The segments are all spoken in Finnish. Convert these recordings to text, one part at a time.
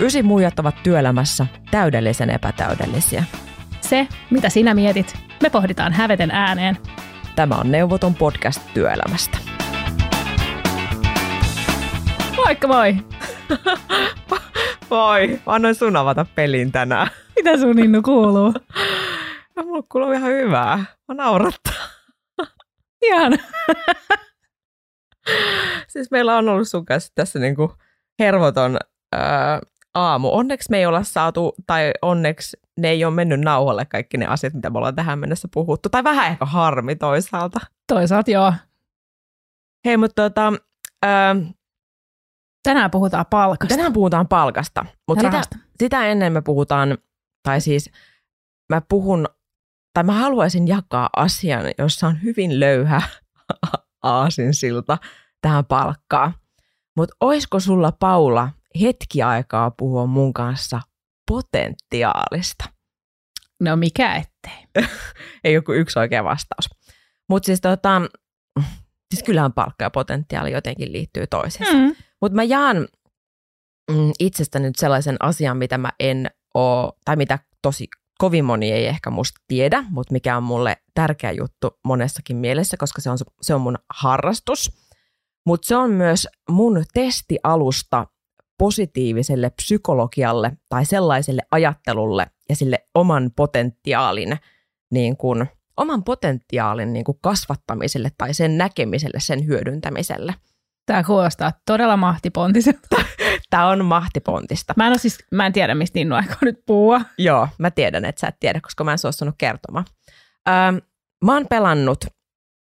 Ysi muijat ovat työelämässä täydellisen epätäydellisiä. Se, mitä sinä mietit, me pohditaan häveten ääneen. Tämä on Neuvoton podcast työelämästä. Moikka moi! Voi, annoin sun avata pelin tänään. Mitä sun innu kuuluu? No, mulla kuuluu ihan hyvää. Mä naurattaa. Ihan. Siis meillä on ollut sun kanssa tässä niinku hervoton aamu. Onneksi me ei olla saatu, tai onneksi ne ei ole mennyt nauhalle kaikki ne asiat, mitä me ollaan tähän mennessä puhuttu. Tai vähän ehkä harmi toisaalta. Toisaalta joo. Hei, mutta tota, ää, Tänään puhutaan palkasta. tänään puhutaan palkasta. Mutta sitä, sitä ennen me puhutaan, tai siis mä puhun, tai mä haluaisin jakaa asian, jossa on hyvin löyhä aasinsilta tähän palkkaan. Mutta oisko sulla, Paula, hetki aikaa puhua mun kanssa potentiaalista? No mikä ettei. Ei joku yksi oikea vastaus. Mutta siis, tota, siis kyllähän palkka ja potentiaali jotenkin liittyy toisiinsa. Mm. Mutta mä jaan mm, itsestä nyt sellaisen asian, mitä mä en oo, tai mitä tosi kovin moni ei ehkä musta tiedä, mutta mikä on mulle tärkeä juttu monessakin mielessä, koska se on, se on mun harrastus. Mutta se on myös mun testialusta positiiviselle psykologialle tai sellaiselle ajattelulle ja sille oman potentiaalin, niin kun, oman potentiaalin niin kun kasvattamiselle tai sen näkemiselle, sen hyödyntämiselle. Tää kuulostaa todella mahtipontiselta. Tämä on mahtipontista. Mä en, siis, mä en tiedä, mistä Innu aikoo nyt puhua. Joo, mä tiedän, että sä et tiedä, koska mä en suostunut kertomaan. Ähm, mä oon pelannut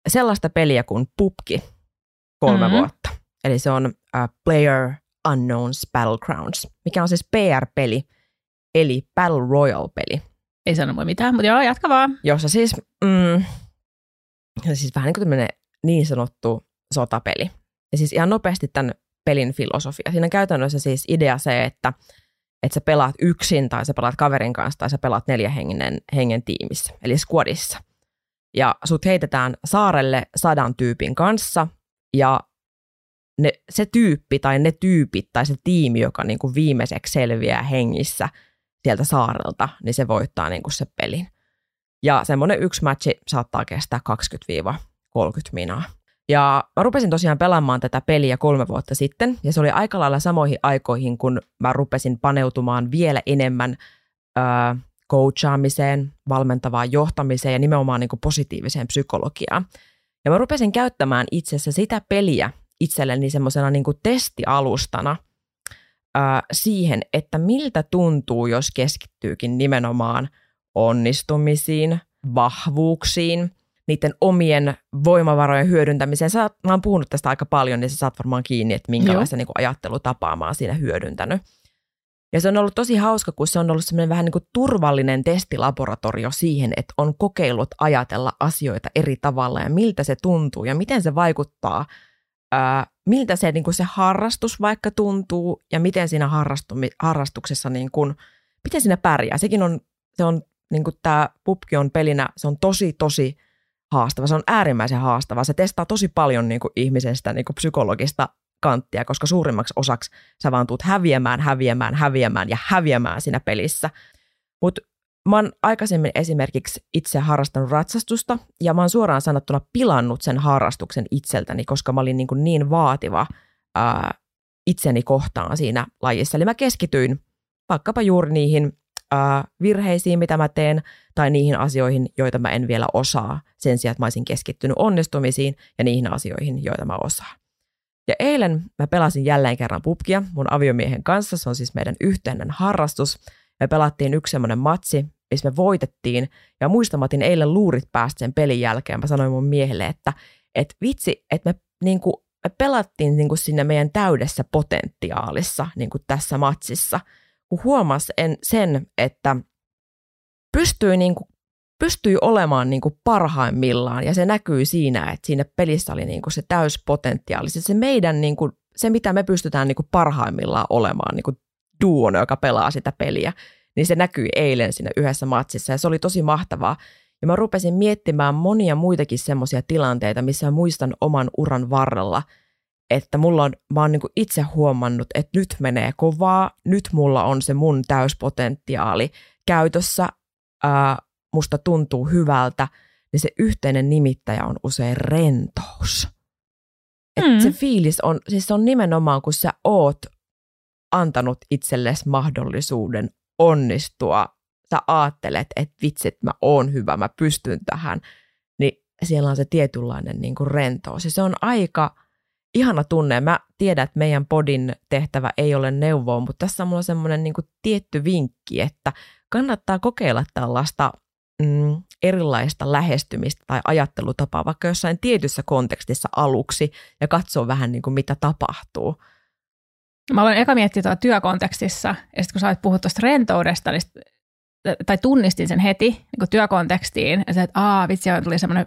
sellaista peliä kuin Pupki kolme Mhm. mm-hmm. vuotta. Eli se on äh, Player Unknowns Battlegrounds, mikä on siis PR-peli, eli Battle Royale-peli, Ei sano mulle mitään, mutta joo, jatka vaan. jossa siis, mm, siis vähän niin kuin tämmöinen niin sanottu sotapeli. Ja siis ihan nopeasti tämän pelin filosofia. Siinä on käytännössä siis idea se, että, että sä pelaat yksin tai sä pelaat kaverin kanssa tai sä pelaat neljä hengen, hengen tiimissä, eli squadissa. Ja sut heitetään saarelle sadan tyypin kanssa ja ne, se tyyppi tai ne tyypit tai se tiimi, joka niin kuin viimeiseksi selviää hengissä sieltä saarelta, niin se voittaa niin kuin se pelin. Ja semmoinen yksi matchi saattaa kestää 20-30 minaa. Ja mä rupesin tosiaan pelaamaan tätä peliä kolme vuotta sitten, ja se oli aika lailla samoihin aikoihin, kun mä rupesin paneutumaan vielä enemmän ö, coachaamiseen, valmentavaan johtamiseen ja nimenomaan niin kuin positiiviseen psykologiaan. Ja mä rupesin käyttämään itse asiassa sitä peliä itselleni semmoisena niin testialustana ö, siihen, että miltä tuntuu, jos keskittyykin nimenomaan onnistumisiin, vahvuuksiin, niiden omien voimavarojen hyödyntämiseen. Sä, mä oon puhunut tästä aika paljon, niin sä saat varmaan kiinni, että minkälaista niin ajattelutapaa mä oon siinä hyödyntänyt. Ja se on ollut tosi hauska, kun se on ollut semmoinen vähän niin kuin turvallinen testilaboratorio siihen, että on kokeillut ajatella asioita eri tavalla ja miltä se tuntuu ja miten se vaikuttaa, ää, miltä se, niin kuin se harrastus vaikka tuntuu ja miten siinä harrastumi, harrastuksessa, niin kuin, miten siinä pärjää. Sekin on, se on niin kuin tämä pubki on pelinä, se on tosi, tosi haastava. Se on äärimmäisen haastava. Se testaa tosi paljon niin kuin ihmisestä niin kuin psykologista kanttia, koska suurimmaksi osaksi sä vaan tuut häviämään, häviämään, häviämään ja häviämään siinä pelissä. Mutta mä oon aikaisemmin esimerkiksi itse harrastanut ratsastusta ja mä oon suoraan sanottuna pilannut sen harrastuksen itseltäni, koska mä olin niin, kuin niin vaativa ää, itseni kohtaan siinä lajissa. Eli mä keskityin vaikkapa juuri niihin ää, virheisiin, mitä mä teen, tai niihin asioihin, joita mä en vielä osaa, sen sijaan, että mä olisin keskittynyt onnistumisiin ja niihin asioihin, joita mä osaan. Ja eilen mä pelasin jälleen kerran pubkia mun aviomiehen kanssa, se on siis meidän yhteinen harrastus. Me pelattiin yksi semmoinen matsi, missä me voitettiin, ja otin eilen luurit päästä sen pelin jälkeen. Mä sanoin mun miehelle, että, että vitsi, että me, niin me pelattiin niin sinne meidän täydessä potentiaalissa niin tässä matsissa, kun huomasi en, sen, että pystyi, niin kuin, olemaan niin kuin parhaimmillaan ja se näkyy siinä, että siinä pelissä oli niin kuin se täyspotentiaali. Se, se meidän, niin kuin, se mitä me pystytään niin kuin parhaimmillaan olemaan niin kuin duona, joka pelaa sitä peliä, niin se näkyi eilen siinä yhdessä matsissa ja se oli tosi mahtavaa. Ja mä rupesin miettimään monia muitakin semmoisia tilanteita, missä mä muistan oman uran varrella, että mulla on, mä oon niin itse huomannut, että nyt menee kovaa, nyt mulla on se mun täyspotentiaali käytössä, ää, musta tuntuu hyvältä, niin se yhteinen nimittäjä on usein rentous. Et mm. Se fiilis on, siis se on nimenomaan, kun sä oot antanut itsellesi mahdollisuuden onnistua, sä ajattelet, että vitsit, mä oon hyvä, mä pystyn tähän, niin siellä on se tietynlainen niin kuin rentous. Ja se on aika ihana tunne. Mä tiedän, että meidän podin tehtävä ei ole neuvoa, mutta tässä on mulla semmoinen niin tietty vinkki, että kannattaa kokeilla tällaista mm, erilaista lähestymistä tai ajattelutapaa vaikka jossain tietyssä kontekstissa aluksi ja katsoa vähän niin kuin mitä tapahtuu. Mä aloin eka miettiä tuolla työkontekstissa, ja sitten kun sä olet puhut tuosta rentoudesta, niin sit, tai tunnistin sen heti niin työkontekstiin, ja se, että aa, vitsi, tuli semmoinen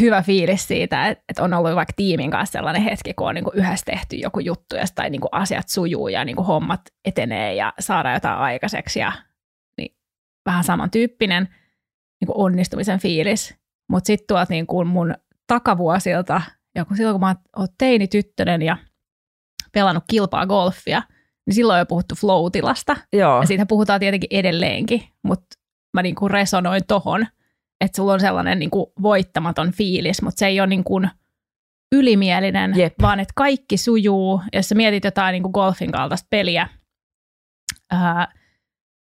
hyvä fiilis siitä, että on ollut vaikka tiimin kanssa sellainen hetki, kun on niin kuin yhdessä tehty joku juttu, ja tai niin kuin asiat sujuu, ja niin kuin hommat etenee, ja saadaan jotain aikaiseksi, ja niin vähän samantyyppinen niin kuin onnistumisen fiilis. Mutta sitten tuolta niin kuin mun takavuosilta, joku silloin kun mä oon teini tyttönen ja pelannut kilpaa golfia, niin silloin on jo puhuttu flow-tilasta. Joo. Ja siitä puhutaan tietenkin edelleenkin, mutta mä niin kuin resonoin tohon, että sulla on sellainen niin kuin voittamaton fiilis, mutta se ei ole niin kuin ylimielinen, Jep. vaan että kaikki sujuu. Jos sä mietit jotain niin kuin golfin kaltaista peliä, ää,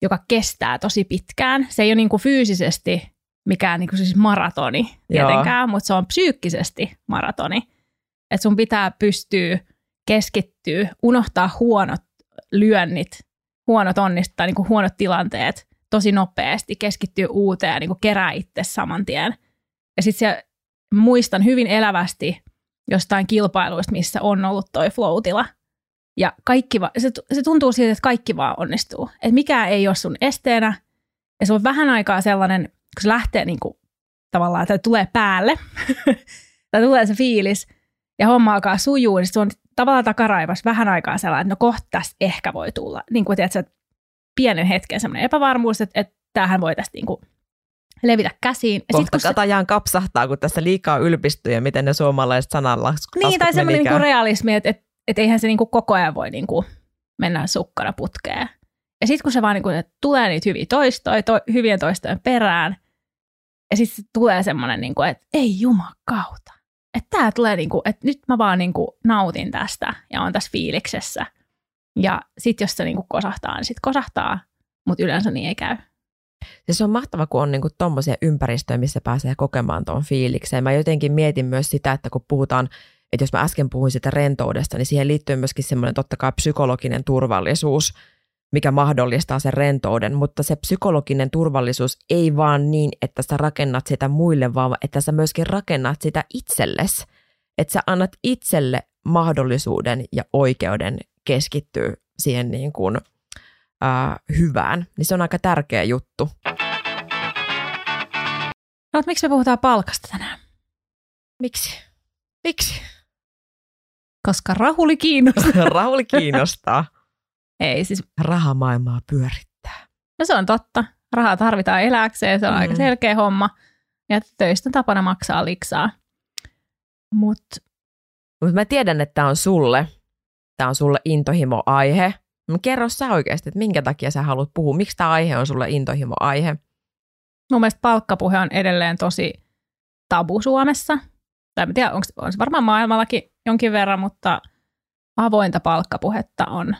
joka kestää tosi pitkään, se ei ole niin kuin fyysisesti mikään niin kuin siis maratoni tietenkään, Joo. mutta se on psyykkisesti maratoni. Että sun pitää pystyä keskittyy, unohtaa huonot lyönnit, huonot onnista tai niin huonot tilanteet tosi nopeasti, keskittyy uuteen ja niin kerää itse saman tien. Ja sitten muistan hyvin elävästi jostain kilpailuista, missä on ollut toi flow Ja kaikki va- se, se tuntuu siltä, että kaikki vaan onnistuu. Että mikään ei ole sun esteenä. Ja se on vähän aikaa sellainen, kun se lähtee niin kuin, tavallaan, että tulee päälle, tai tulee se fiilis, ja homma alkaa sujuu, niin se on tavallaan takaraivas vähän aikaa sellainen, että no kohta tästä ehkä voi tulla. Niin kuin tiedätkö, pienen hetken sellainen epävarmuus, että, että tämähän voi tästä niin kuin levitä käsiin. Ja Kohta sit, kun Katajaan se... kapsahtaa, kun tässä liikaa ylpistyy ja miten ne suomalaiset sananlaskut Niin, tai semmoinen niin realismi, että, että, että eihän se niin kuin koko ajan voi niin kuin mennä sukkana putkeen. Ja sitten kun se vaan niin kuin, että tulee niitä hyviä toistoja, to, hyvien toistojen perään, ja sitten tulee semmoinen, niin kuin, että ei jumakauta että tämä tulee niinku, että nyt mä vaan niinku nautin tästä ja on tässä fiiliksessä. Ja sitten jos se niinku kosahtaa, niin sitten kosahtaa, mutta yleensä niin ei käy. Ja se on mahtava, kun on niinku tuommoisia ympäristöjä, missä pääsee kokemaan tuon fiilikseen. Mä jotenkin mietin myös sitä, että kun puhutaan, että jos mä äsken puhuin sitä rentoudesta, niin siihen liittyy myöskin semmoinen totta kai psykologinen turvallisuus – mikä mahdollistaa sen rentouden, mutta se psykologinen turvallisuus ei vaan niin, että sä rakennat sitä muille, vaan että sä myöskin rakennat sitä itsellesi. Että sä annat itselle mahdollisuuden ja oikeuden keskittyä siihen niin kuin, äh, hyvään. Niin se on aika tärkeä juttu. No, miksi me puhutaan palkasta tänään? Miksi? Miksi? Koska Rahuli kiinnostaa. Rahuli kiinnostaa. Ei siis. Rahamaailmaa pyörittää. No se on totta. Rahaa tarvitaan eläkseen, se on mm. aika selkeä homma. Ja töistä tapana maksaa liksaa. Mutta Mut mä tiedän, että tämä on sulle. Tämä on sulle intohimo-aihe. Kerro sä oikeasti, että minkä takia sä haluat puhua. Miksi tämä aihe on sulle intohimo-aihe? Mun mielestä palkkapuhe on edelleen tosi tabu Suomessa. Tai en tiedä, onko, on se varmaan maailmallakin jonkin verran, mutta avointa palkkapuhetta on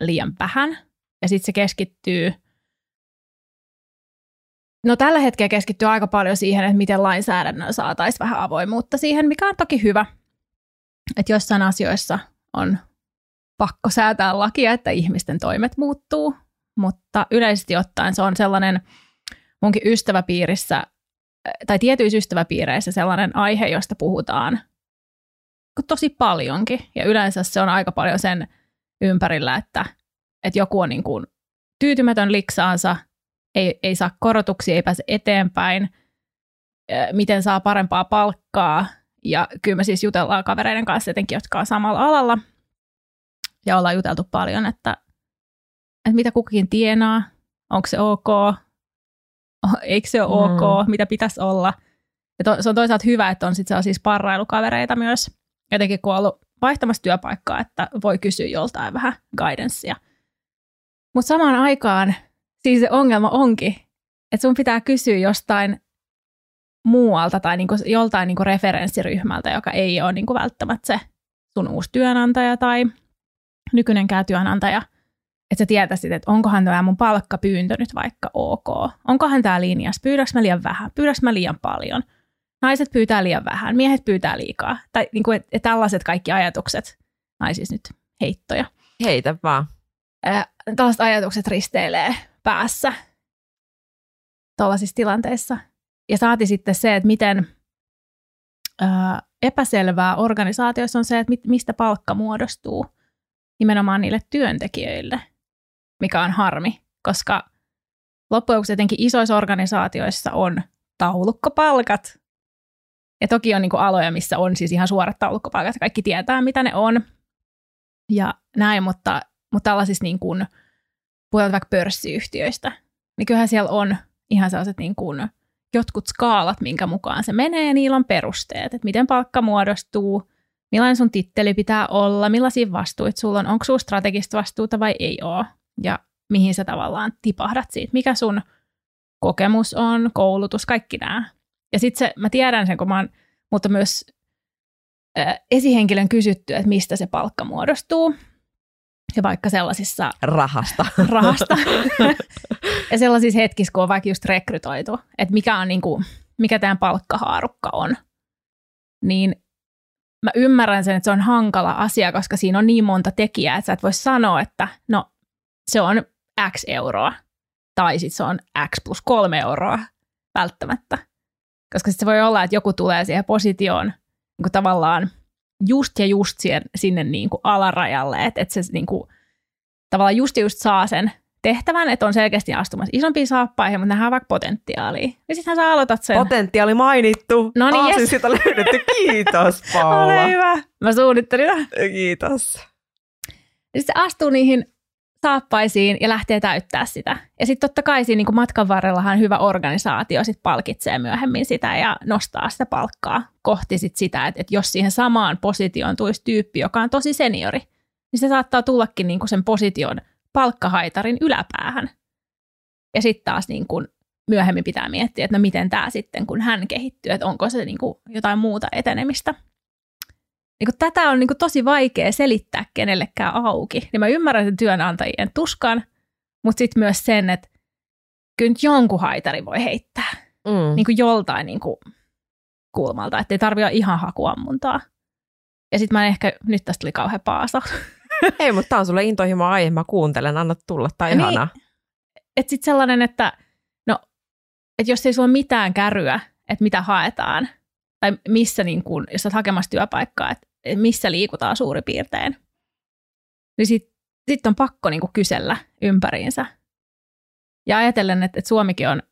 liian vähän. Ja sitten se keskittyy, no tällä hetkellä keskittyy aika paljon siihen, että miten lainsäädännön saataisiin vähän avoimuutta siihen, mikä on toki hyvä. Että jossain asioissa on pakko säätää lakia, että ihmisten toimet muuttuu, mutta yleisesti ottaen se on sellainen munkin ystäväpiirissä tai tietyissä ystäväpiireissä sellainen aihe, josta puhutaan tosi paljonkin. Ja yleensä se on aika paljon sen ympärillä, että, että joku on niin kuin tyytymätön liksaansa, ei, ei saa korotuksia, ei pääse eteenpäin, miten saa parempaa palkkaa. Ja kyllä me siis jutellaan kavereiden kanssa etenkin, jotka on samalla alalla. Ja ollaan juteltu paljon, että, että mitä kukin tienaa, onko se ok, eikö se ole mm. ok, mitä pitäisi olla. Ja to, se on toisaalta hyvä, että on sitten siis parrailukavereita myös. Jotenkin kun on ollut vaihtamassa työpaikkaa, että voi kysyä joltain vähän guidancea. Mutta samaan aikaan siis se ongelma onkin, että sun pitää kysyä jostain muualta tai niinku joltain niinku referenssiryhmältä, joka ei ole niinku välttämättä se sun uusi työnantaja tai nykyinenkään työnantaja, että sä tietäisit, että onkohan tämä mun palkkapyyntö nyt vaikka ok. Onkohan tämä linjas, pyydäks mä liian vähän, pyydäks mä liian paljon. Naiset pyytää liian vähän, miehet pyytää liikaa. Tai niin kuin, että tällaiset kaikki ajatukset, naisissa nyt heittoja. Heitä vaan. Ää, tällaiset ajatukset risteilee päässä tuollaisissa tilanteissa. Ja saati sitten se, että miten ää, epäselvää organisaatioissa on se, että mistä palkka muodostuu nimenomaan niille työntekijöille, mikä on harmi, koska loppujen lopuksi jotenkin isoissa organisaatioissa on taulukkopalkat. Ja toki on niin kuin aloja, missä on siis ihan suorat taulukkopalkat, kaikki tietää, mitä ne on. Ja näin, mutta, mutta tällaisissa niin kuin, puhutaan vaikka pörssiyhtiöistä, niin kyllähän siellä on ihan sellaiset niin kuin jotkut skaalat, minkä mukaan se menee, niillä on perusteet, että miten palkka muodostuu, millainen sun titteli pitää olla, millaisia vastuita sulla on, onko sulla strategista vastuuta vai ei ole, ja mihin sä tavallaan tipahdat siitä, mikä sun kokemus on, koulutus, kaikki nämä. Ja sitten se, mä tiedän sen, kun mä oon, mutta myös äh, esihenkilön kysytty, että mistä se palkka muodostuu, ja vaikka sellaisissa... Rahasta. Rahasta. ja sellaisissa hetkissä, kun on vaikka just rekrytoitu, että mikä on niin kuin, mikä tämän palkkahaarukka on, niin mä ymmärrän sen, että se on hankala asia, koska siinä on niin monta tekijää, että sä et voi sanoa, että no se on X euroa tai sitten se on X plus kolme euroa välttämättä. Koska se voi olla, että joku tulee siihen positioon niin kuin tavallaan just ja just siihen, sinne niin kuin alarajalle, että, että se niin kuin, tavallaan just ja just saa sen tehtävän, että on selkeästi astumassa isompiin saappaihin, mutta nähdään vaikka potentiaalia. Ja sittenhän sä aloitat sen. Potentiaali mainittu. No niin, yes. sitä löydetty. Kiitos, Paula. Ole hyvä. Mä suunnittelin. Kiitos. Ja sitten se astuu niihin saappaisiin ja lähtee täyttää sitä. Ja sitten totta kai siinä niin matkan varrellahan hyvä organisaatio sit palkitsee myöhemmin sitä ja nostaa sitä palkkaa kohti sit sitä, että, että jos siihen samaan positioon tulisi tyyppi, joka on tosi seniori, niin se saattaa tullakin niin kuin sen position palkkahaitarin yläpäähän. Ja sitten taas niin kuin myöhemmin pitää miettiä, että no miten tämä sitten, kun hän kehittyy, että onko se niin kuin jotain muuta etenemistä. Niin tätä on niin tosi vaikea selittää kenellekään auki. Niin mä ymmärrän sen työnantajien tuskan, mutta sitten myös sen, että kyllä nyt jonkun haitari voi heittää. Mm. Niin kuin joltain niin kuin kulmalta, että ei tarvitse ihan hakuammuntaa. Ja sitten mä ehkä, nyt tästä tuli kauhean paasa. Ei, mutta tämä on sulle intohimo aihe, mä kuuntelen, anna tulla, tai niin, ihanaa. Että sitten sellainen, että no, että jos ei sulla ole mitään käryä, että mitä haetaan, tai missä niin kun, jos olet hakemassa työpaikkaa, että missä liikutaan suurin piirtein, niin sitten sit on pakko niin kuin kysellä ympäriinsä. Ja ajatellen, että, että Suomikin on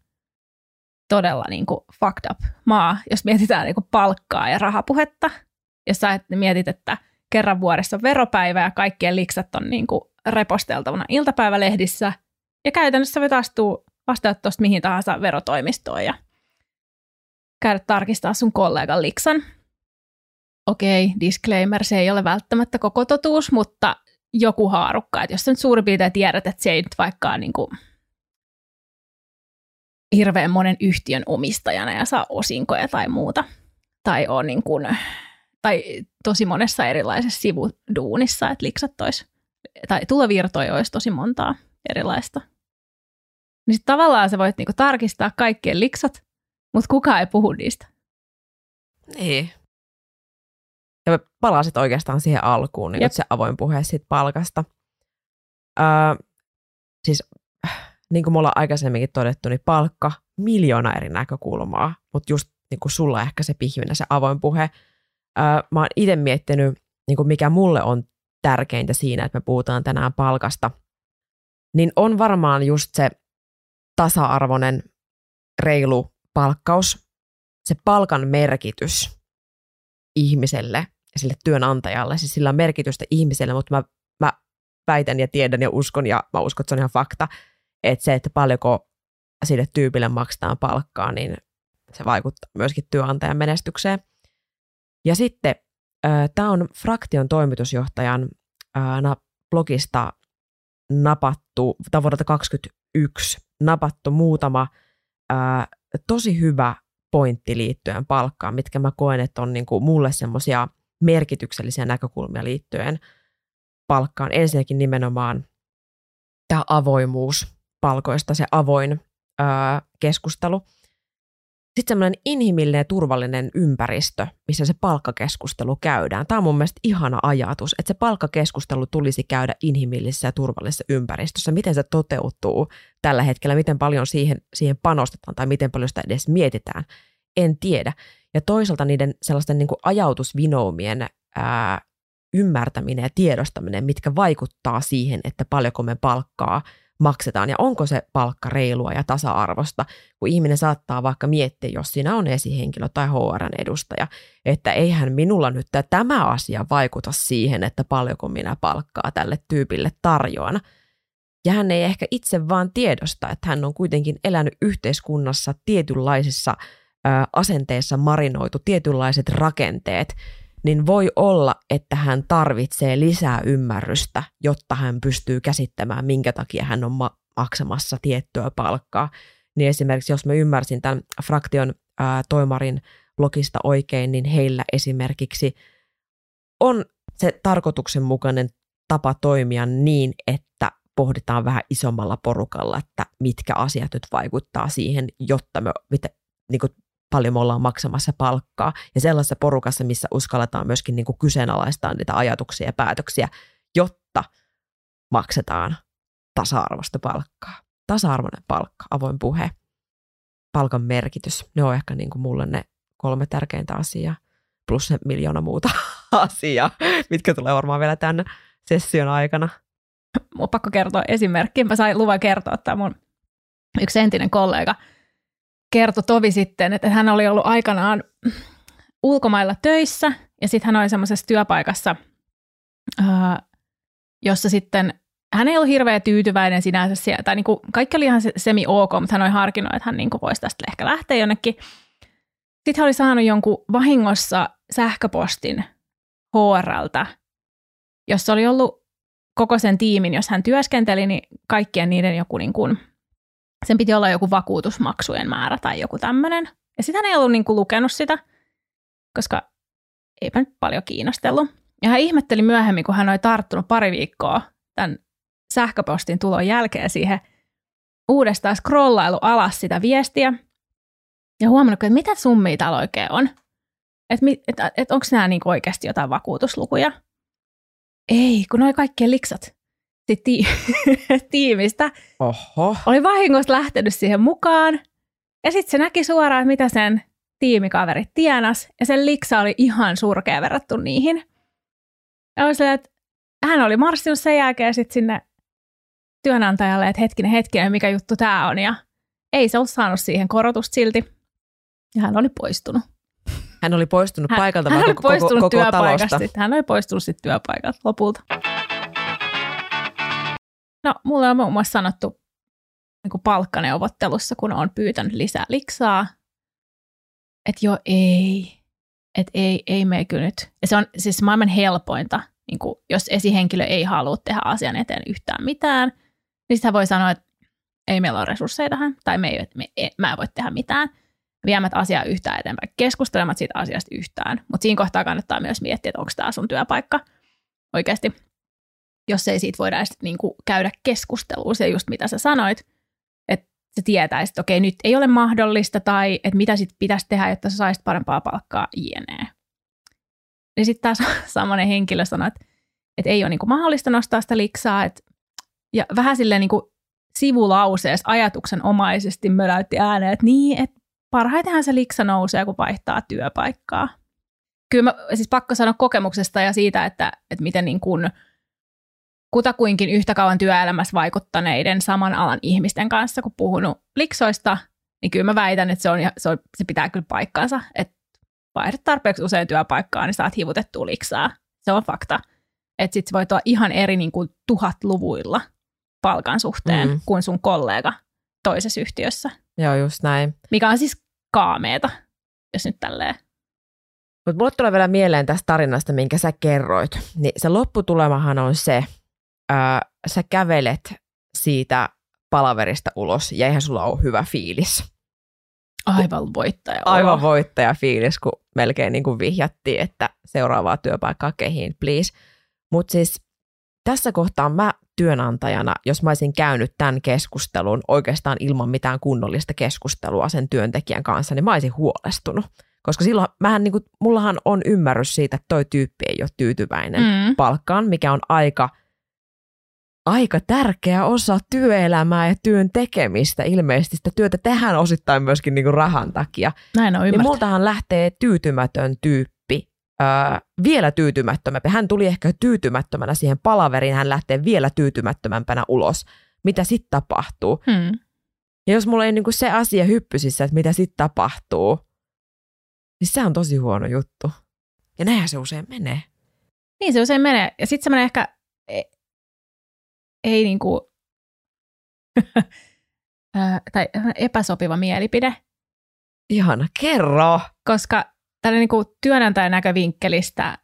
todella niin kuin fucked up maa, jos mietitään niin kuin palkkaa ja rahapuhetta. Jos sä mietit, että kerran vuodessa on veropäivä ja kaikkien liksat on niin kuin reposteltavana iltapäivälehdissä. Ja käytännössä voit astua vastata tuosta mihin tahansa verotoimistoon ja käydä tarkistaa sun kollegan liksan okei, disclaimer, se ei ole välttämättä koko totuus, mutta joku haarukka. Että jos sä nyt suurin piirtein tiedät, että se ei nyt vaikka niin kuin hirveän monen yhtiön omistajana ja saa osinkoja tai muuta, tai on niin kuin, tai tosi monessa erilaisessa sivuduunissa, että liksat olisi, tai tulovirtoja olisi tosi montaa erilaista. Niin tavallaan sä voit niinku tarkistaa kaikkien liksat, mutta kukaan ei puhu niistä. Niin. Ja palasit oikeastaan siihen alkuun, niin se avoin puhe siitä palkasta. Öö, siis niin kuin me ollaan aikaisemminkin todettu, niin palkka, miljoona eri näkökulmaa, mutta just niin kuin sulla ehkä se pihvinä, se avoin puhe. Öö, mä oon itse miettinyt, niin kuin mikä mulle on tärkeintä siinä, että me puhutaan tänään palkasta, niin on varmaan just se tasa-arvoinen, reilu palkkaus, se palkan merkitys ihmiselle – sille työnantajalle. Siis sillä on merkitystä ihmiselle, mutta mä, mä väitän ja tiedän ja uskon, ja mä uskon, että se on ihan fakta, että se, että paljonko sille tyypille maksetaan palkkaa, niin se vaikuttaa myöskin työnantajan menestykseen. Ja sitten Tämä on Fraktion toimitusjohtajan blogista napattu, tai vuodelta 2021 napattu muutama tosi hyvä pointti liittyen palkkaan, mitkä mä koen, että on niinku mulle semmoisia merkityksellisiä näkökulmia liittyen palkkaan. Ensinnäkin nimenomaan tämä avoimuus palkoista, se avoin ää, keskustelu. Sitten semmoinen inhimillinen ja turvallinen ympäristö, missä se palkkakeskustelu käydään. Tämä on mun mielestä ihana ajatus, että se palkkakeskustelu tulisi käydä inhimillisessä ja turvallisessa ympäristössä. Miten se toteutuu tällä hetkellä, miten paljon siihen, siihen panostetaan tai miten paljon sitä edes mietitään, en tiedä. Ja toisaalta niiden sellaisten niin kuin ajautusvinoumien ää, ymmärtäminen ja tiedostaminen, mitkä vaikuttaa siihen, että paljonko me palkkaa maksetaan ja onko se palkka reilua ja tasa-arvosta, kun ihminen saattaa vaikka miettiä, jos siinä on esihenkilö tai HRn edustaja, että eihän minulla nyt tämä asia vaikuta siihen, että paljonko minä palkkaa tälle tyypille tarjoan. Ja hän ei ehkä itse vaan tiedosta, että hän on kuitenkin elänyt yhteiskunnassa tietynlaisissa asenteissa marinoitu, tietynlaiset rakenteet, niin voi olla, että hän tarvitsee lisää ymmärrystä, jotta hän pystyy käsittämään, minkä takia hän on ma- maksamassa tiettyä palkkaa. Niin esimerkiksi jos mä ymmärsin tämän fraktion ää, toimarin blogista oikein, niin heillä esimerkiksi on se tarkoituksenmukainen tapa toimia niin, että pohditaan vähän isommalla porukalla, että mitkä asiat nyt vaikuttaa siihen, jotta me mitä, niin kuin paljon me ollaan maksamassa palkkaa. Ja sellaisessa porukassa, missä uskalletaan myöskin niin kuin kyseenalaistaa niitä ajatuksia ja päätöksiä, jotta maksetaan tasa-arvoista palkkaa. Tasa-arvoinen palkka, avoin puhe, palkan merkitys. Ne on ehkä niin kuin mulle ne kolme tärkeintä asiaa, plus se miljoona muuta asiaa, mitkä tulee varmaan vielä tämän session aikana. Mun pakko kertoa esimerkki. Mä sain luvan kertoa, että mun yksi entinen kollega – kertoi tovi sitten, että hän oli ollut aikanaan ulkomailla töissä ja sitten hän oli semmoisessa työpaikassa, jossa sitten hän ei ollut hirveän tyytyväinen sinänsä siellä, tai niin kuin, kaikki oli ihan semi ok, mutta hän oli harkinnut, että hän niin kuin voisi tästä ehkä lähteä jonnekin. Sitten hän oli saanut jonkun vahingossa sähköpostin HRltä, jossa oli ollut koko sen tiimin, jos hän työskenteli, niin kaikkien niiden joku niin kuin sen piti olla joku vakuutusmaksujen määrä tai joku tämmöinen. Ja sitten hän ei ollut niinku lukenut sitä, koska eipä nyt paljon kiinnostellut. Ja hän ihmetteli myöhemmin, kun hän oli tarttunut pari viikkoa tämän sähköpostin tulon jälkeen siihen uudestaan scrollailu alas sitä viestiä ja huomannut, että mitä summia täällä oikein on. Että et, et, et onko nämä niinku oikeasti jotain vakuutuslukuja. Ei, kun noi kaikkien liksat ti- tiimistä Oho. oli vahingossa lähtenyt siihen mukaan. Ja sitten se näki suoraan, mitä sen tiimikaverit tienas, ja sen liksa oli ihan surkea verrattu niihin. Ja oli silleen, että hän oli marssinut sen jälkeen sitten sinne työnantajalle, että hetkinen, hetkinen, mikä juttu tämä on, ja ei se ollut saanut siihen korotusta silti, ja hän oli poistunut. Hän oli poistunut hän, paikalta hän vai oli koko, poistunut koko, koko työpaikasta. talosta? Hän oli poistunut sitten työpaikalta lopulta. No, mulle on muun muassa sanottu niin kuin palkkaneuvottelussa, kun on pyytänyt lisää liksaa, että joo, ei, että ei, ei me kyllä nyt. Ja se on siis maailman helpointa, niin kuin, jos esihenkilö ei halua tehdä asian eteen yhtään mitään, niin sitä voi sanoa, että ei meillä ole resursseja tähän, tai me ei, me, ei, mä en voi tehdä mitään, viemät asiaa yhtään eteenpäin, keskustelemat siitä asiasta yhtään. Mutta siinä kohtaa kannattaa myös miettiä, että onko tämä sun työpaikka oikeasti jos ei siitä voida edes niin kuin käydä keskustelua, se just mitä sä sanoit, että se tietäisi, että okei, nyt ei ole mahdollista, tai että mitä sitten pitäisi tehdä, jotta sä saisit parempaa palkkaa, jne. Ja sitten taas samainen henkilö sanoi, että, että ei ole niin kuin mahdollista nostaa sitä liksaa, että, ja vähän silleen niin kuin sivulauseessa ajatuksenomaisesti möläytti ääneen, että niin, että parhaitenhan se liksa nousee, kun vaihtaa työpaikkaa. Kyllä mä siis pakko sanoa kokemuksesta ja siitä, että, että miten niin kuin – kutakuinkin yhtä kauan työelämässä vaikuttaneiden saman alan ihmisten kanssa, kun puhunut liksoista, niin kyllä mä väitän, että se, on, se, on, se pitää kyllä paikkaansa, että vaihdat tarpeeksi usein työpaikkaa, niin saat hivutettua liksaa. Se on fakta. Että sit se voi tuoda ihan eri niin kuin tuhatluvuilla palkan suhteen mm. kuin sun kollega toisessa yhtiössä. Joo, just näin. Mikä on siis kaameeta, jos nyt tälleen Mutta mulle tulee vielä mieleen tästä tarinasta, minkä sä kerroit. Niin se lopputulemahan on se, ää, sä kävelet siitä palaverista ulos ja eihän sulla ole hyvä fiilis. Aivan voittaja. Aivan voittaja fiilis, kun melkein niin kuin vihjattiin, että seuraavaa työpaikkaa kehiin, please. Mutta siis tässä kohtaa mä työnantajana, jos mä olisin käynyt tämän keskustelun oikeastaan ilman mitään kunnollista keskustelua sen työntekijän kanssa, niin mä olisin huolestunut. Koska silloin mähän, niin kuin, mullahan on ymmärrys siitä, että toi tyyppi ei ole tyytyväinen mm. palkkaan, mikä on aika, aika tärkeä osa työelämää ja työn tekemistä. Ilmeisesti sitä työtä tehdään osittain myöskin niin kuin rahan takia. Näin on niin multahan lähtee tyytymätön tyyppi ää, vielä tyytymättömämpi. Hän tuli ehkä tyytymättömänä siihen palaveriin, hän lähtee vielä tyytymättömämpänä ulos. Mitä sitten tapahtuu? Hmm. Ja jos mulla ei niinku se asia hyppysissä, että mitä sitten tapahtuu, niin se on tosi huono juttu. Ja näinhän se usein menee. Niin se usein menee. Ja sitten semmoinen ehkä ei, ei niinku, tai epäsopiva mielipide. Ihana, kerro! Koska tällä niinku työnantajan näkövinkkelistä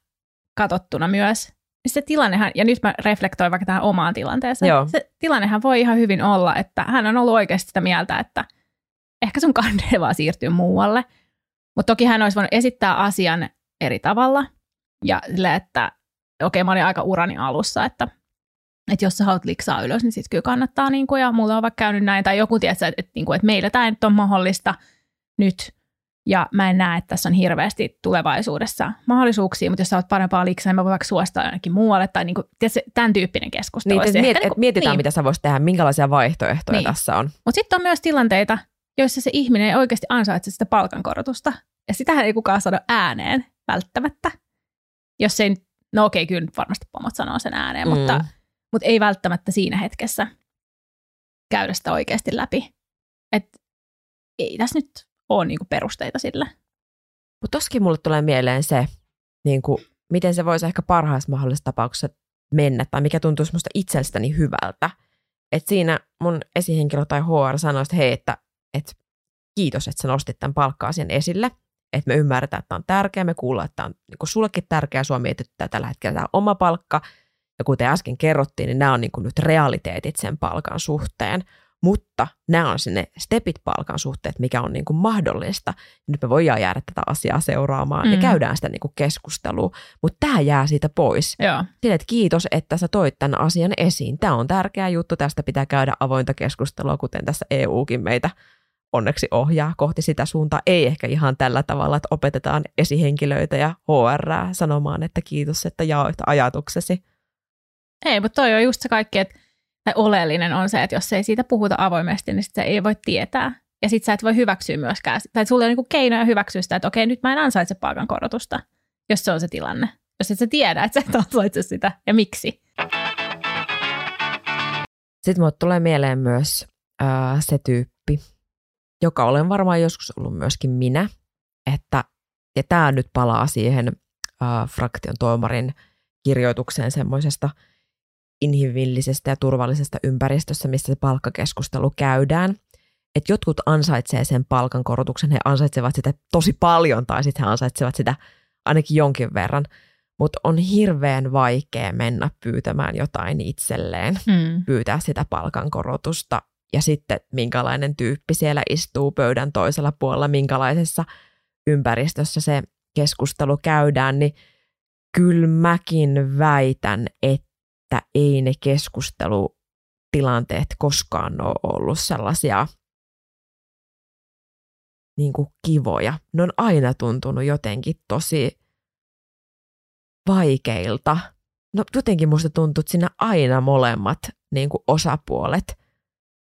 katsottuna myös, niin se tilannehan, ja nyt mä reflektoin vaikka tähän omaan tilanteeseen, Joo. se tilannehan voi ihan hyvin olla, että hän on ollut oikeasti sitä mieltä, että ehkä sun kannee vaan siirtyy muualle – mutta toki hän olisi voinut esittää asian eri tavalla ja sille, että okei, okay, mä olin aika urani alussa, että, että jos sä haluat liksaa ylös, niin sitten kyllä kannattaa, niin kuin, ja mulla on vaikka käynyt näin, tai joku tietää, että, että, niin kuin, että meillä tämä nyt ole mahdollista nyt, ja mä en näe, että tässä on hirveästi tulevaisuudessa mahdollisuuksia, mutta jos sä oot parempaa liksaa, niin mä voin vaikka suostaa jonnekin muualle, tai niin kuin, tietysti, tämän tyyppinen keskustelu. Niin, miet, niin kuin, mietitään, niin. mitä sä voisit tehdä, minkälaisia vaihtoehtoja niin. tässä on. Mutta sitten on myös tilanteita, joissa se ihminen ei oikeasti ansaitse sitä palkankorotusta. Ja sitähän ei kukaan sano ääneen välttämättä. Jos ei, no okei, kyllä varmasti pomot sanoo sen ääneen, mm. mutta, mutta ei välttämättä siinä hetkessä käydä sitä oikeasti läpi. Että ei tässä nyt ole niinku perusteita sille. Mutta toskin mulle tulee mieleen se, niinku, miten se voisi ehkä parhaassa mahdollisessa tapauksessa mennä, tai mikä tuntuu musta itsestäni hyvältä. Että siinä mun esihenkilö tai HR sanoi, että hei, että että kiitos, että sä nostit tämän palkka-asian esille, että me ymmärretään, että tämä on tärkeä, me kuullaan, että tämä on niin sullekin tärkeää, sua mietityttää tällä hetkellä tämä oma palkka, ja kuten äsken kerrottiin, niin nämä on niin kuin nyt realiteetit sen palkan suhteen, mutta nämä on sinne stepit palkan suhteet, mikä on niin kuin mahdollista. Nyt me voidaan jäädä tätä asiaa seuraamaan mm. ja käydään sitä niin kuin keskustelua, mutta tämä jää siitä pois. Joo. Sille, että kiitos, että sä toit tämän asian esiin. Tämä on tärkeä juttu, tästä pitää käydä avointa keskustelua, kuten tässä EUkin meitä onneksi ohjaa kohti sitä suuntaa. Ei ehkä ihan tällä tavalla, että opetetaan esihenkilöitä ja HR sanomaan, että kiitos, että jaoit ajatuksesi. Ei, mutta toi on just se kaikki, että tai oleellinen on se, että jos ei siitä puhuta avoimesti, niin sit se ei voi tietää. Ja sit sä et voi hyväksyä myöskään, tai sulla on niinku keinoja hyväksyä sitä, että okei, nyt mä en ansaitse palkankorotusta, jos se on se tilanne. Jos et sä tiedä, että sä et ansaitse sitä, ja miksi. Sitten mulle tulee mieleen myös äh, se tyyppi, joka olen varmaan joskus ollut myöskin minä, että, ja tämä nyt palaa siihen äh, fraktion toimarin kirjoitukseen semmoisesta inhimillisestä ja turvallisesta ympäristössä, missä se palkkakeskustelu käydään. Että jotkut ansaitsee sen palkankorotuksen, he ansaitsevat sitä tosi paljon tai sitten he ansaitsevat sitä ainakin jonkin verran, mutta on hirveän vaikea mennä pyytämään jotain itselleen, mm. pyytää sitä palkankorotusta ja sitten minkälainen tyyppi siellä istuu pöydän toisella puolella, minkälaisessa ympäristössä se keskustelu käydään, niin kyllä mäkin väitän, että ei ne keskustelutilanteet koskaan ole ollut sellaisia niin kuin kivoja. Ne on aina tuntunut jotenkin tosi vaikeilta. No jotenkin musta tuntuu, että siinä aina molemmat niin kuin osapuolet –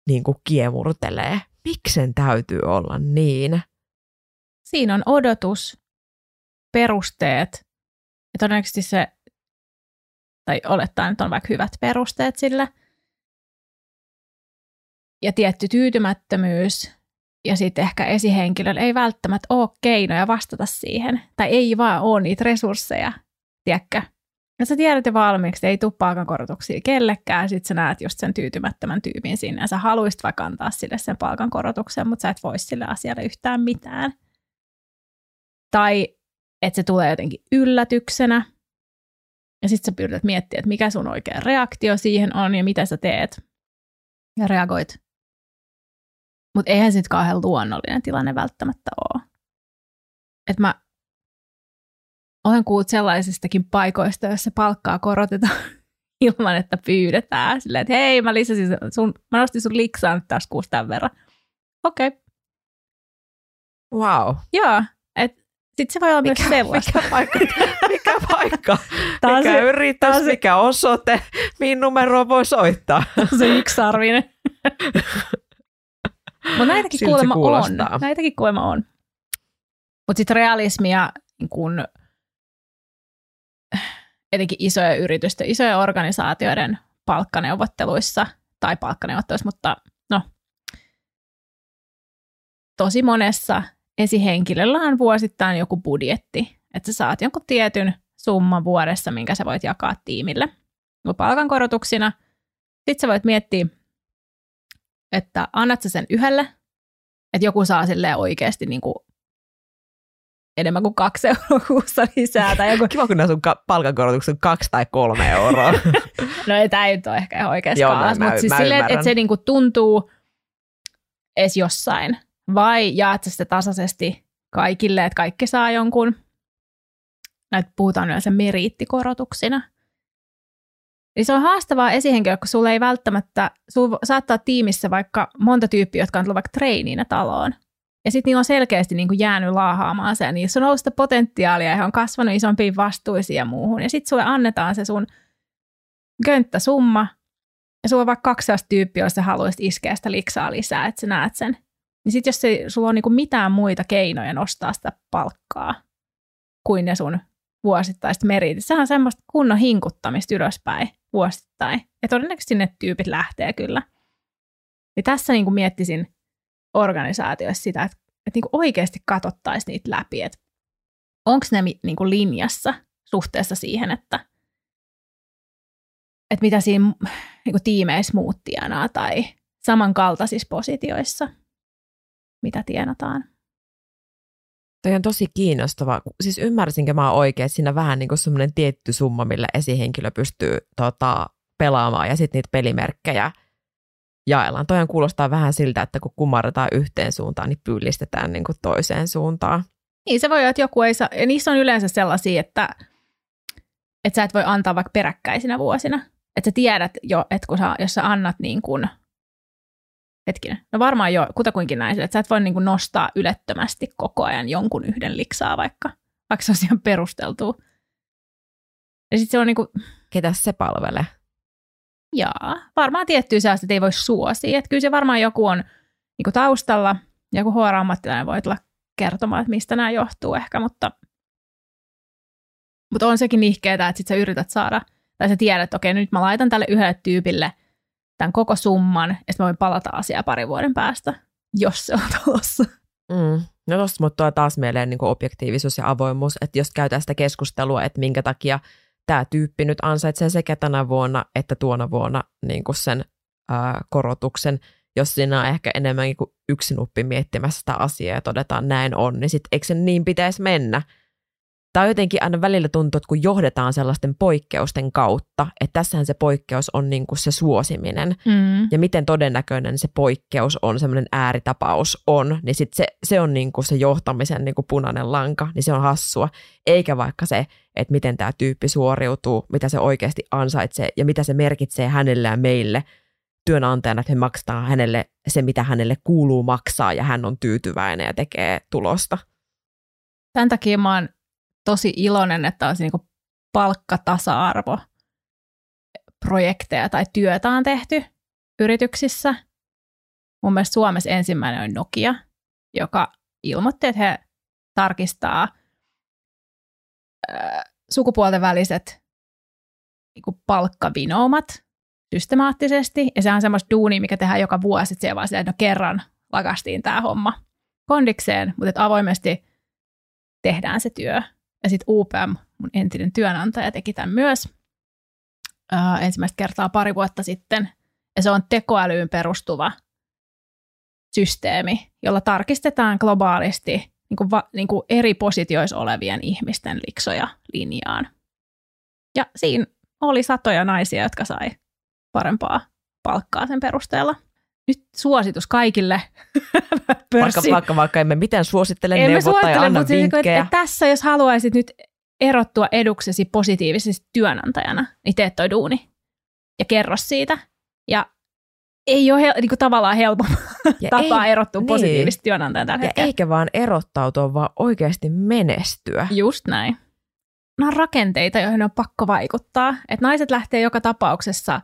niin kuin kiemurtelee. Miksen täytyy olla niin? Siinä on odotus, perusteet ja todennäköisesti se, tai olettaa, että on vaikka hyvät perusteet sillä, ja tietty tyytymättömyys, ja sitten ehkä esihenkilöllä ei välttämättä ole keinoja vastata siihen, tai ei vaan ole niitä resursseja, tiedätkö, ja sä tiedät jo valmiiksi, ei tule palkankorotuksia kellekään, sit sä näet just sen tyytymättömän tyypin sinne, ja sä haluaisit vaikka antaa sille sen palkankorotuksen, mutta sä et voi sille asialle yhtään mitään. Tai että se tulee jotenkin yllätyksenä. Ja sitten sä pyrität miettimään, että mikä sun oikea reaktio siihen on ja mitä sä teet. Ja reagoit. Mutta eihän sitten kauhean luonnollinen tilanne välttämättä ole. Et mä olen kuullut sellaisistakin paikoista, joissa palkkaa korotetaan ilman, että pyydetään. Silleen, että hei, mä lisäsin sun, mä nostin sun liksaa nyt taas kuusi tämän verran. Okei. Okay. Wow. Joo, että sitten se voi olla mikä, myös sellaista. Mikä paikka? Paikka? Taas mikä yritys? Taas... Mikä osoite? Mihin numeroon voi soittaa? Se yksarvinen. Mutta näitäkin Silti kuulemma kuulostaa. on. Näitäkin kuulemma on. Mutta sitten realismia niin kun, etenkin isojen yritysten, isojen organisaatioiden palkkaneuvotteluissa, tai palkkaneuvotteluissa, mutta no, tosi monessa esihenkilöllä on vuosittain joku budjetti, että sä saat jonkun tietyn summan vuodessa, minkä sä voit jakaa tiimille palkankorotuksina. Sitten sä voit miettiä, että annat sä sen yhdelle, että joku saa silleen oikeasti niin kuin enemmän kuin kaksi euroa kuussa lisää. Tai joku... Kiva, kun nämä sun ka- palkankorotukset on kaksi tai kolme euroa. no ei, tämä ei nyt ole ehkä ihan oikeastaan. Mutta siis silleen, että se niinku tuntuu edes jossain. Vai jaat sitä tasaisesti kaikille, että kaikki saa jonkun. Näitä puhutaan yleensä meriittikorotuksina. Eli se on haastavaa esihenkilö, kun sulla ei välttämättä, sulla saattaa tiimissä vaikka monta tyyppiä, jotka on tullut vaikka treiniinä taloon. Ja sitten niillä on selkeästi niin kuin jäänyt laahaamaan se, ja niissä on ollut sitä potentiaalia, ja he on kasvanut isompiin vastuisiin ja muuhun. Ja sitten sulle annetaan se sun könttäsumma, ja sulla on vaikka kaksi sellaista tyyppiä, joista haluaisit iskeä sitä liksaa lisää, että sä näet sen. Niin sitten jos ei, sulla on niin kuin mitään muita keinoja nostaa sitä palkkaa kuin ne sun vuosittaiset meritit, sehän on semmoista kunnon hinkuttamista ylöspäin vuosittain. Ja todennäköisesti ne tyypit lähtee kyllä. Ja tässä niin kuin miettisin organisaatioissa sitä, että, että niin kuin oikeasti katsottaisiin niitä läpi, että onko ne niin kuin linjassa suhteessa siihen, että, että mitä siinä niin kuin tiimeissä muut tienaa tai samankaltaisissa positioissa, mitä tienataan. Toi on tosi kiinnostava. Siis ymmärsinkö mä oikein, että siinä vähän niin semmoinen tietty summa, millä esihenkilö pystyy tota, pelaamaan ja sitten niitä pelimerkkejä jaellaan. Toihan kuulostaa vähän siltä, että kun kumarretaan yhteen suuntaan, niin pyllistetään niin kuin toiseen suuntaan. Niin se voi olla, että joku ei saa, ja niissä on yleensä sellaisia, että, että sä et voi antaa vaikka peräkkäisinä vuosina. Että sä tiedät jo, että kun sä, jos sä annat niin kuin, hetkinen, no varmaan jo kutakuinkin näin, että sä et voi niin kuin nostaa ylettömästi koko ajan jonkun yhden liksaa vaikka, vaikka se on ihan perusteltua. Ja sitten se on niin kuin, Ketä se palvelee? Jaa, varmaan tiettyä että ei voi suosia. Että kyllä se varmaan joku on niin kuin taustalla, joku HR-ammattilainen voi tulla kertomaan, että mistä nämä johtuu ehkä, mutta, mutta on sekin nihkeetä, että sit sä yrität saada, tai sä tiedät, että okei, nyt mä laitan tälle yhdelle tyypille tämän koko summan, ja sitten voin palata asiaa parin vuoden päästä, jos se on tulossa. Mm. No tuosta mutta taas mieleen niin objektiivisuus ja avoimuus, että jos käytetään sitä keskustelua, että minkä takia – tämä tyyppi nyt ansaitsee sekä tänä vuonna että tuona vuonna niin kuin sen ää, korotuksen, jos siinä on ehkä enemmänkin kuin yksi nuppi miettimässä sitä asiaa ja todetaan näin on, niin sitten eikö se niin pitäisi mennä? Tai jotenkin aina välillä tuntuu, että kun johdetaan sellaisten poikkeusten kautta, että tässähän se poikkeus on niin kuin se suosiminen, mm. ja miten todennäköinen se poikkeus on, semmoinen ääritapaus on, niin sit se, se on niin kuin se johtamisen niin kuin punainen lanka, niin se on hassua, eikä vaikka se, että miten tämä tyyppi suoriutuu, mitä se oikeasti ansaitsee ja mitä se merkitsee hänelle ja meille työnantajana, että he maksaa hänelle se, mitä hänelle kuuluu maksaa ja hän on tyytyväinen ja tekee tulosta. Tämän takia mä oon tosi iloinen, että olisi niin palkkatasa-arvo projekteja tai työtä on tehty yrityksissä. Mun mielestä Suomessa ensimmäinen on Nokia, joka ilmoitti, että he tarkistaa sukupuolten väliset niin palkkavinoumat systemaattisesti. Ja se on semmoista duuni, mikä tehdään joka vuosi, että vaan että no kerran lakastiin tämä homma kondikseen, mutta avoimesti tehdään se työ. Ja sitten UPM, mun entinen työnantaja, teki tämän myös ää, ensimmäistä kertaa pari vuotta sitten. Ja se on tekoälyyn perustuva systeemi, jolla tarkistetaan globaalisti niin kuin va, niin kuin eri positioissa olevien ihmisten liksoja linjaan. Ja siinä oli satoja naisia, jotka sai parempaa palkkaa sen perusteella. Nyt suositus kaikille vaikka, vaikka, vaikka emme miten suosittele emme neuvota ja anna mutta vinkkejä. Siis, että tässä jos haluaisit nyt erottua eduksesi positiivisesti työnantajana, niin teet toi duuni ja kerro siitä. Ja ei ole hel- niin kuin tavallaan helpompi tapa ei, erottua niin. positiivisesti työnantajan tällä Ja hetkellä. eikä vaan erottautua, vaan oikeasti menestyä. Just näin. Nämä on rakenteita, joihin on pakko vaikuttaa. Että naiset lähtee joka tapauksessa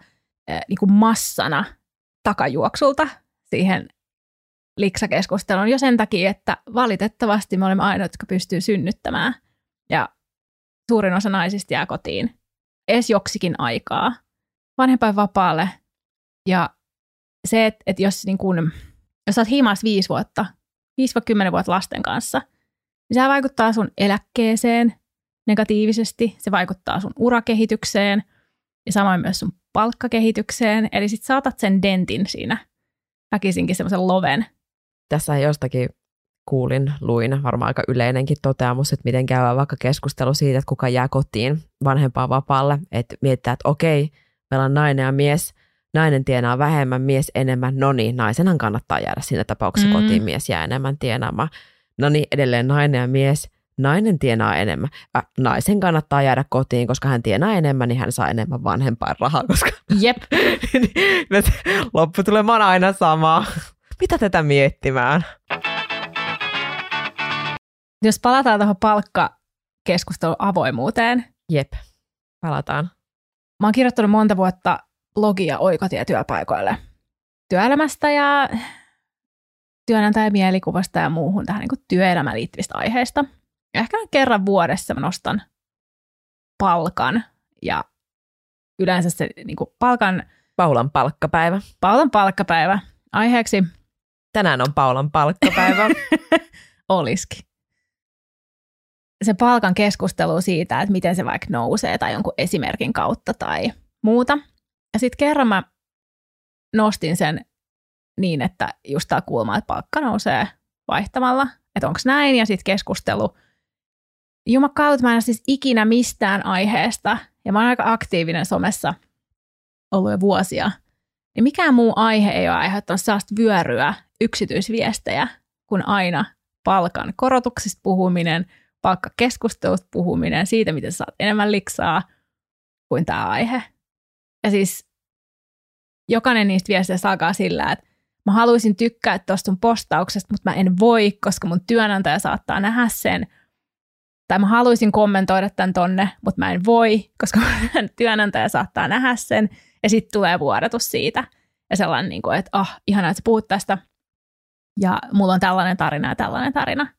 äh, niin kuin massana takajuoksulta siihen liksakeskusteluun jo sen takia, että valitettavasti me olemme ainoat, jotka pystyy synnyttämään. Ja suurin osa naisista jää kotiin edes joksikin aikaa vanhempainvapaalle. Ja se, että, että jos, niin kun, jos olet himas viisi vuotta, 5-10 vuotta lasten kanssa, niin se vaikuttaa sun eläkkeeseen negatiivisesti, se vaikuttaa sun urakehitykseen ja samoin myös sun palkkakehitykseen. Eli sit saatat sen dentin siinä väkisinkin semmoisen loven. Tässä jostakin kuulin, luin, varmaan aika yleinenkin toteamus, että miten käy vaikka keskustelu siitä, että kuka jää kotiin vanhempaan vapaalle, että mietitään, että okei, meillä on nainen ja mies, nainen tienaa vähemmän, mies enemmän, no niin, naisenhan kannattaa jäädä siinä tapauksessa mm. kotiin, mies jää enemmän tienaamaan. No niin, edelleen nainen ja mies, nainen tienaa enemmän. Äh, naisen kannattaa jäädä kotiin, koska hän tienaa enemmän, niin hän saa enemmän vanhempaa rahaa, koska Jep. lopputulemaan aina sama. Mitä tätä miettimään? Jos palataan tuohon palkkakeskustelun avoimuuteen. Jep, palataan. Mä oon kirjoittanut monta vuotta blogia oikotie työpaikoille työelämästä ja työnantajan mielikuvasta ja muuhun tähän niin työelämään liittyvistä aiheista. Ehkä kerran vuodessa mä nostan palkan ja yleensä se niin kuin palkan... Paulan palkkapäivä. Paulan palkkapäivä. Aiheeksi... Tänään on Paulan palkkapäivä. Olisikin. Se palkan keskustelu siitä, että miten se vaikka nousee tai jonkun esimerkin kautta tai muuta. Ja sitten kerran mä nostin sen niin, että just tämä kulma, että palkka nousee vaihtamalla, että onko näin, ja sitten keskustelu – Jumakaut, mä en ole siis ikinä mistään aiheesta, ja mä oon aika aktiivinen somessa ollut jo vuosia, niin mikään muu aihe ei ole aiheuttanut sellaista vyöryä yksityisviestejä kuin aina palkan korotuksista puhuminen, palkkakeskustelusta puhuminen, siitä, miten saat enemmän liksaa kuin tämä aihe. Ja siis jokainen niistä viesteistä alkaa sillä, että mä haluaisin tykkää tuosta sun postauksesta, mutta mä en voi, koska mun työnantaja saattaa nähdä sen – tai mä haluaisin kommentoida tämän tonne, mutta mä en voi, koska työnantaja saattaa nähdä sen, ja sitten tulee vuodatus siitä. Ja sellainen, niin kuin, että ah, ihanaa, että sä puhut tästä, ja mulla on tällainen tarina ja tällainen tarina.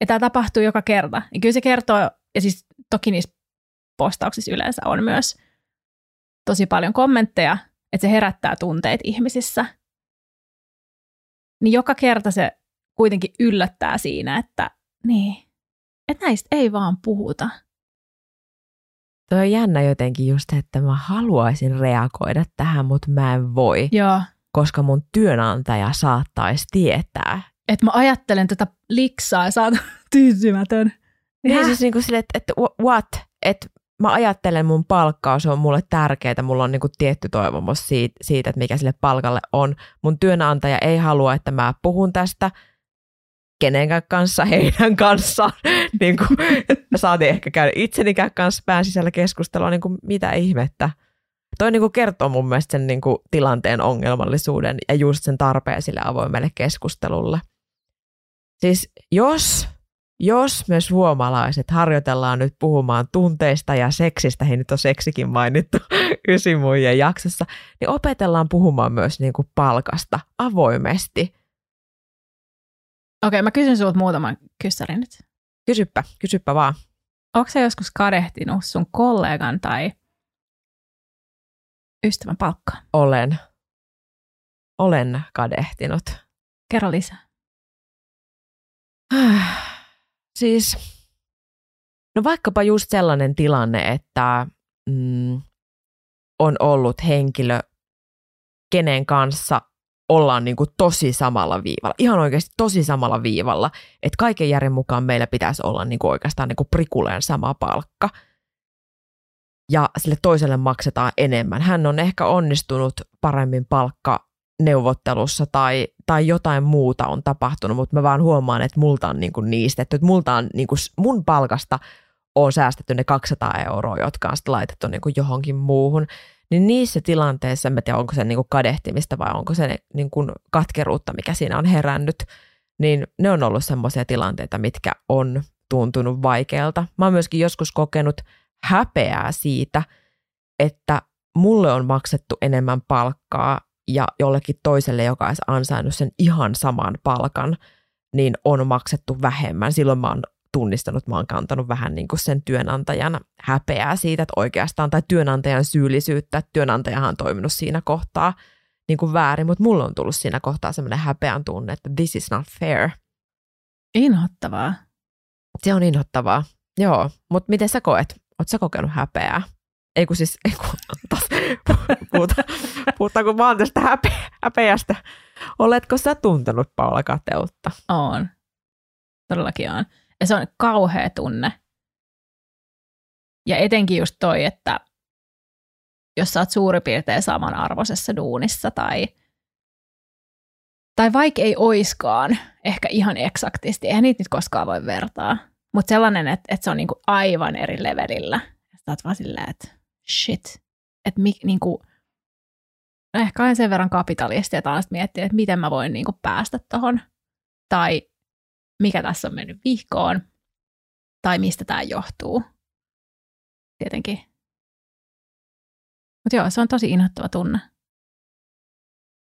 Ja tämä tapahtuu joka kerta. Ja kyllä se kertoo, ja siis toki niissä postauksissa yleensä on myös tosi paljon kommentteja, että se herättää tunteet ihmisissä. Niin joka kerta se kuitenkin yllättää siinä, että niin, että näistä ei vaan puhuta. Tuo on jännä jotenkin just, että mä haluaisin reagoida tähän, mutta mä en voi. Joo. Koska mun työnantaja saattaisi tietää. Että mä ajattelen tätä liksaa ja saat tyytymätön. Niin siis niin kuin sille, että, että what? Että mä ajattelen mun palkkaus on mulle tärkeää, mulla on niin kuin tietty toivomus siitä, siitä, että mikä sille palkalle on. Mun työnantaja ei halua, että mä puhun tästä, kenenkään kanssa, heidän kanssaan. niin kuin, saatiin ehkä käydä itsenikään kanssa pään sisällä keskustelua, niin kuin, mitä ihmettä. Toi niin kuin kertoo mun mielestä sen niin kuin, tilanteen ongelmallisuuden ja just sen tarpeen sille avoimelle keskustelulle. Siis jos, jos me suomalaiset harjoitellaan nyt puhumaan tunteista ja seksistä, hei nyt on seksikin mainittu ysimujen jaksossa, niin opetellaan puhumaan myös niin kuin palkasta avoimesti – Okei, mä kysyn sinulta muutaman kyssärin nyt. Kysyppä, kysyppä vaan. Onko se joskus kadehtinut sun kollegan tai ystävän palkkaa? Olen. Olen kadehtinut. Kerro lisää. siis, no vaikkapa just sellainen tilanne, että mm, on ollut henkilö, kenen kanssa ollaan niin kuin tosi samalla viivalla, ihan oikeasti tosi samalla viivalla, että kaiken järjen mukaan meillä pitäisi olla niin kuin oikeastaan niin kuin prikuleen sama palkka. Ja sille toiselle maksetaan enemmän. Hän on ehkä onnistunut paremmin palkka neuvottelussa tai, tai jotain muuta on tapahtunut, mutta mä vaan huomaan, että multa on niin kuin niistetty, että multa on niin kuin mun palkasta on säästetty ne 200 euroa, jotka on sitten laitettu niin kuin johonkin muuhun niin niissä tilanteissa, en tiedä onko se niin kuin kadehtimista vai onko se niin kuin katkeruutta, mikä siinä on herännyt, niin ne on ollut semmoisia tilanteita, mitkä on tuntunut vaikealta. Mä oon myöskin joskus kokenut häpeää siitä, että mulle on maksettu enemmän palkkaa ja jollekin toiselle, joka olisi ansainnut sen ihan saman palkan, niin on maksettu vähemmän. Silloin mä oon tunnistanut, mä oon kantanut vähän niin kuin sen työnantajan häpeää siitä, että oikeastaan, tai työnantajan syyllisyyttä, että työnantajahan on toiminut siinä kohtaa niin kuin väärin, mutta mulla on tullut siinä kohtaa semmoinen häpeän tunne, että this is not fair. Inhottavaa. Se on inhottavaa, joo. Mutta miten sä koet? Oletko sä kokenut häpeää? Ei kun siis, ei kun, taas, puhuta, puhuta, kun mä oon tästä häpe, häpeästä. Oletko sä tuntenut Paula kateutta? On. Todellakin on. Ja se on kauhea tunne. Ja etenkin just toi, että jos sä oot suurin piirtein samanarvoisessa duunissa tai, tai vaikka ei oiskaan ehkä ihan eksaktisti, eihän niitä nyt koskaan voi vertaa, mutta sellainen, että, että se on niinku aivan eri levelillä. Sä oot vaan silleen, että shit, että mi, niinku, ehkä on sen verran kapitalisti, että aina miettiä, että miten mä voin niinku päästä tuohon. Tai mikä tässä on mennyt vihkoon tai mistä tämä johtuu. Tietenkin. Mutta joo, se on tosi inhottava tunne.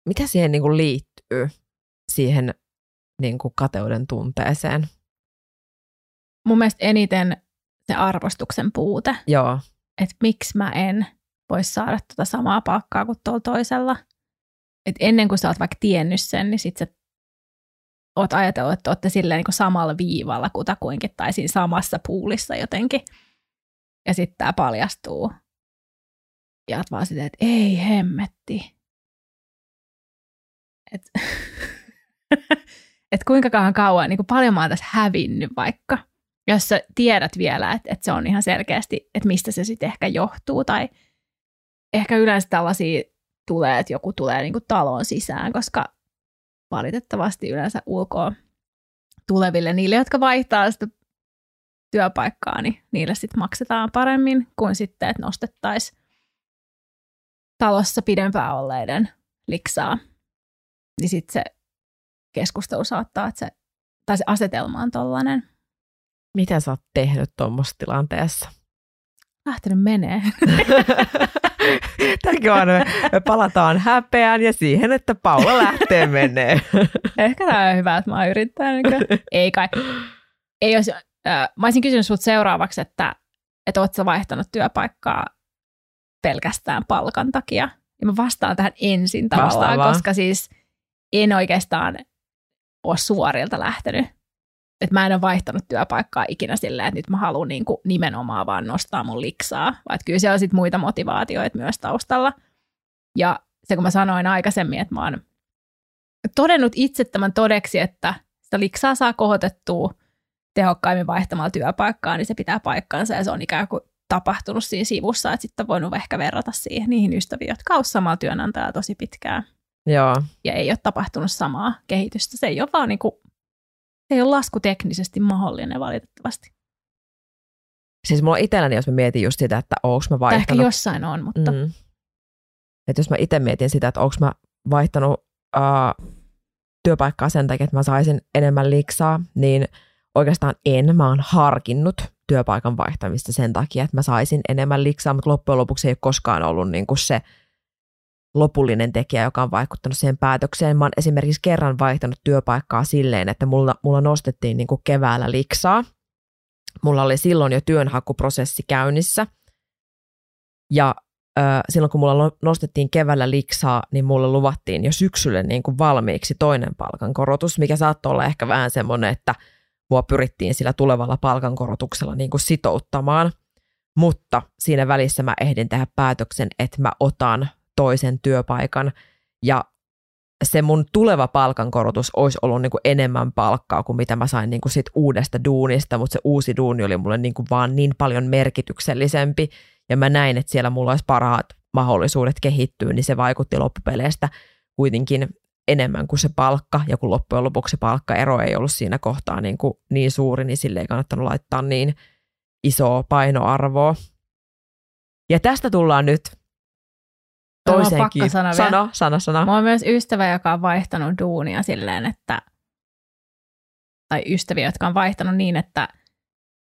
Mitä siihen niin kuin liittyy, siihen niin kuin kateuden tunteeseen? Mun mielestä eniten se arvostuksen puute. Joo. Että miksi mä en voisi saada tuota samaa palkkaa kuin tuolla toisella. Et ennen kuin sä oot vaikka tiennyt sen, niin sit sä oot ajatellut, että olette silleen niin kuin samalla viivalla kutakuinkin tai siinä samassa puulissa jotenkin. Ja sitten tämä paljastuu. Ja oot vaan silleen, että ei hemmetti. Että et kuinka kauan kauan, niin kuin paljon mä oon tässä hävinnyt vaikka. Jos sä tiedät vielä, että, että se on ihan selkeästi, että mistä se sitten ehkä johtuu. Tai ehkä yleensä tällaisia tulee, että joku tulee niin kuin taloon sisään, koska valitettavasti yleensä ulkoa tuleville, niille, jotka vaihtaa sitä työpaikkaa, niin niille sitten maksetaan paremmin kuin sitten, että nostettaisiin talossa pidempään olleiden liksaa. Niin sitten se keskustelu saattaa, että se, tai se asetelma on tollainen. Mitä sä oot tehnyt tuommoisessa tilanteessa? Lähtenyt menee. Tämäkin on, me palataan häpeään ja siihen, että Paula lähtee menee. Ehkä tämä on hyvä, että mä oon yrittänyt. Ei kai. Ei olisi, äh, mä olisin kysynyt sinulta seuraavaksi, että, että ootko vaihtanut työpaikkaa pelkästään palkan takia. Ja mä vastaan tähän ensin tavallaan, koska siis en oikeastaan ole suorilta lähtenyt että mä en ole vaihtanut työpaikkaa ikinä silleen, että nyt mä haluan niin kuin nimenomaan vaan nostaa mun liksaa, vaan kyllä siellä on sitten muita motivaatioita myös taustalla. Ja se kun mä sanoin aikaisemmin, että mä oon todennut itse tämän todeksi, että sitä liksaa saa kohotettua tehokkaimmin vaihtamalla työpaikkaa, niin se pitää paikkansa ja se on ikään kuin tapahtunut siinä sivussa, että sitten on voinut ehkä verrata siihen niihin ystäviin, jotka ovat samalla työnantajalla tosi pitkään. Joo. Ja ei ole tapahtunut samaa kehitystä. Se ei ole vaan niin kuin ei ole laskuteknisesti mahdollinen valitettavasti. Siis mulla itselläni, jos mä mietin just sitä, että onko mä vaihtanut... Tai ehkä jossain on, mutta... Mm. Että jos mä itse mietin sitä, että onko mä vaihtanut uh, työpaikkaa sen takia, että mä saisin enemmän liksaa, niin oikeastaan en. Mä oon harkinnut työpaikan vaihtamista sen takia, että mä saisin enemmän liksaa, mutta loppujen lopuksi ei ole koskaan ollut niin kuin se lopullinen tekijä, joka on vaikuttanut siihen päätökseen. Mä oon esimerkiksi kerran vaihtanut työpaikkaa silleen, että mulla, mulla nostettiin niin kuin keväällä liksaa. Mulla oli silloin jo työnhakuprosessi käynnissä. Ja ö, silloin kun mulla nostettiin keväällä liksaa, niin mulle luvattiin jo syksylle niin valmiiksi toinen palkankorotus, mikä saattoi olla ehkä vähän semmoinen, että mua pyrittiin sillä tulevalla palkankorotuksella niin kuin sitouttamaan. Mutta siinä välissä mä ehdin tehdä päätöksen, että mä otan toisen työpaikan. Ja se mun tuleva palkankorotus olisi ollut niin kuin enemmän palkkaa kuin mitä mä sain niin kuin sit uudesta duunista, mutta se uusi duuni oli mulle niin kuin vaan niin paljon merkityksellisempi. Ja mä näin, että siellä mulla olisi parhaat mahdollisuudet kehittyä, niin se vaikutti loppupeleistä kuitenkin enemmän kuin se palkka, ja kun loppujen lopuksi se palkkaero ei ollut siinä kohtaa niin, kuin niin suuri, niin sille ei kannattanut laittaa niin isoa painoarvoa. Ja tästä tullaan nyt toiseen kiinni. Sano, sano, sano, sano. Mä oon myös ystävä, joka on vaihtanut duunia silleen, että tai ystäviä, jotka on vaihtanut niin, että,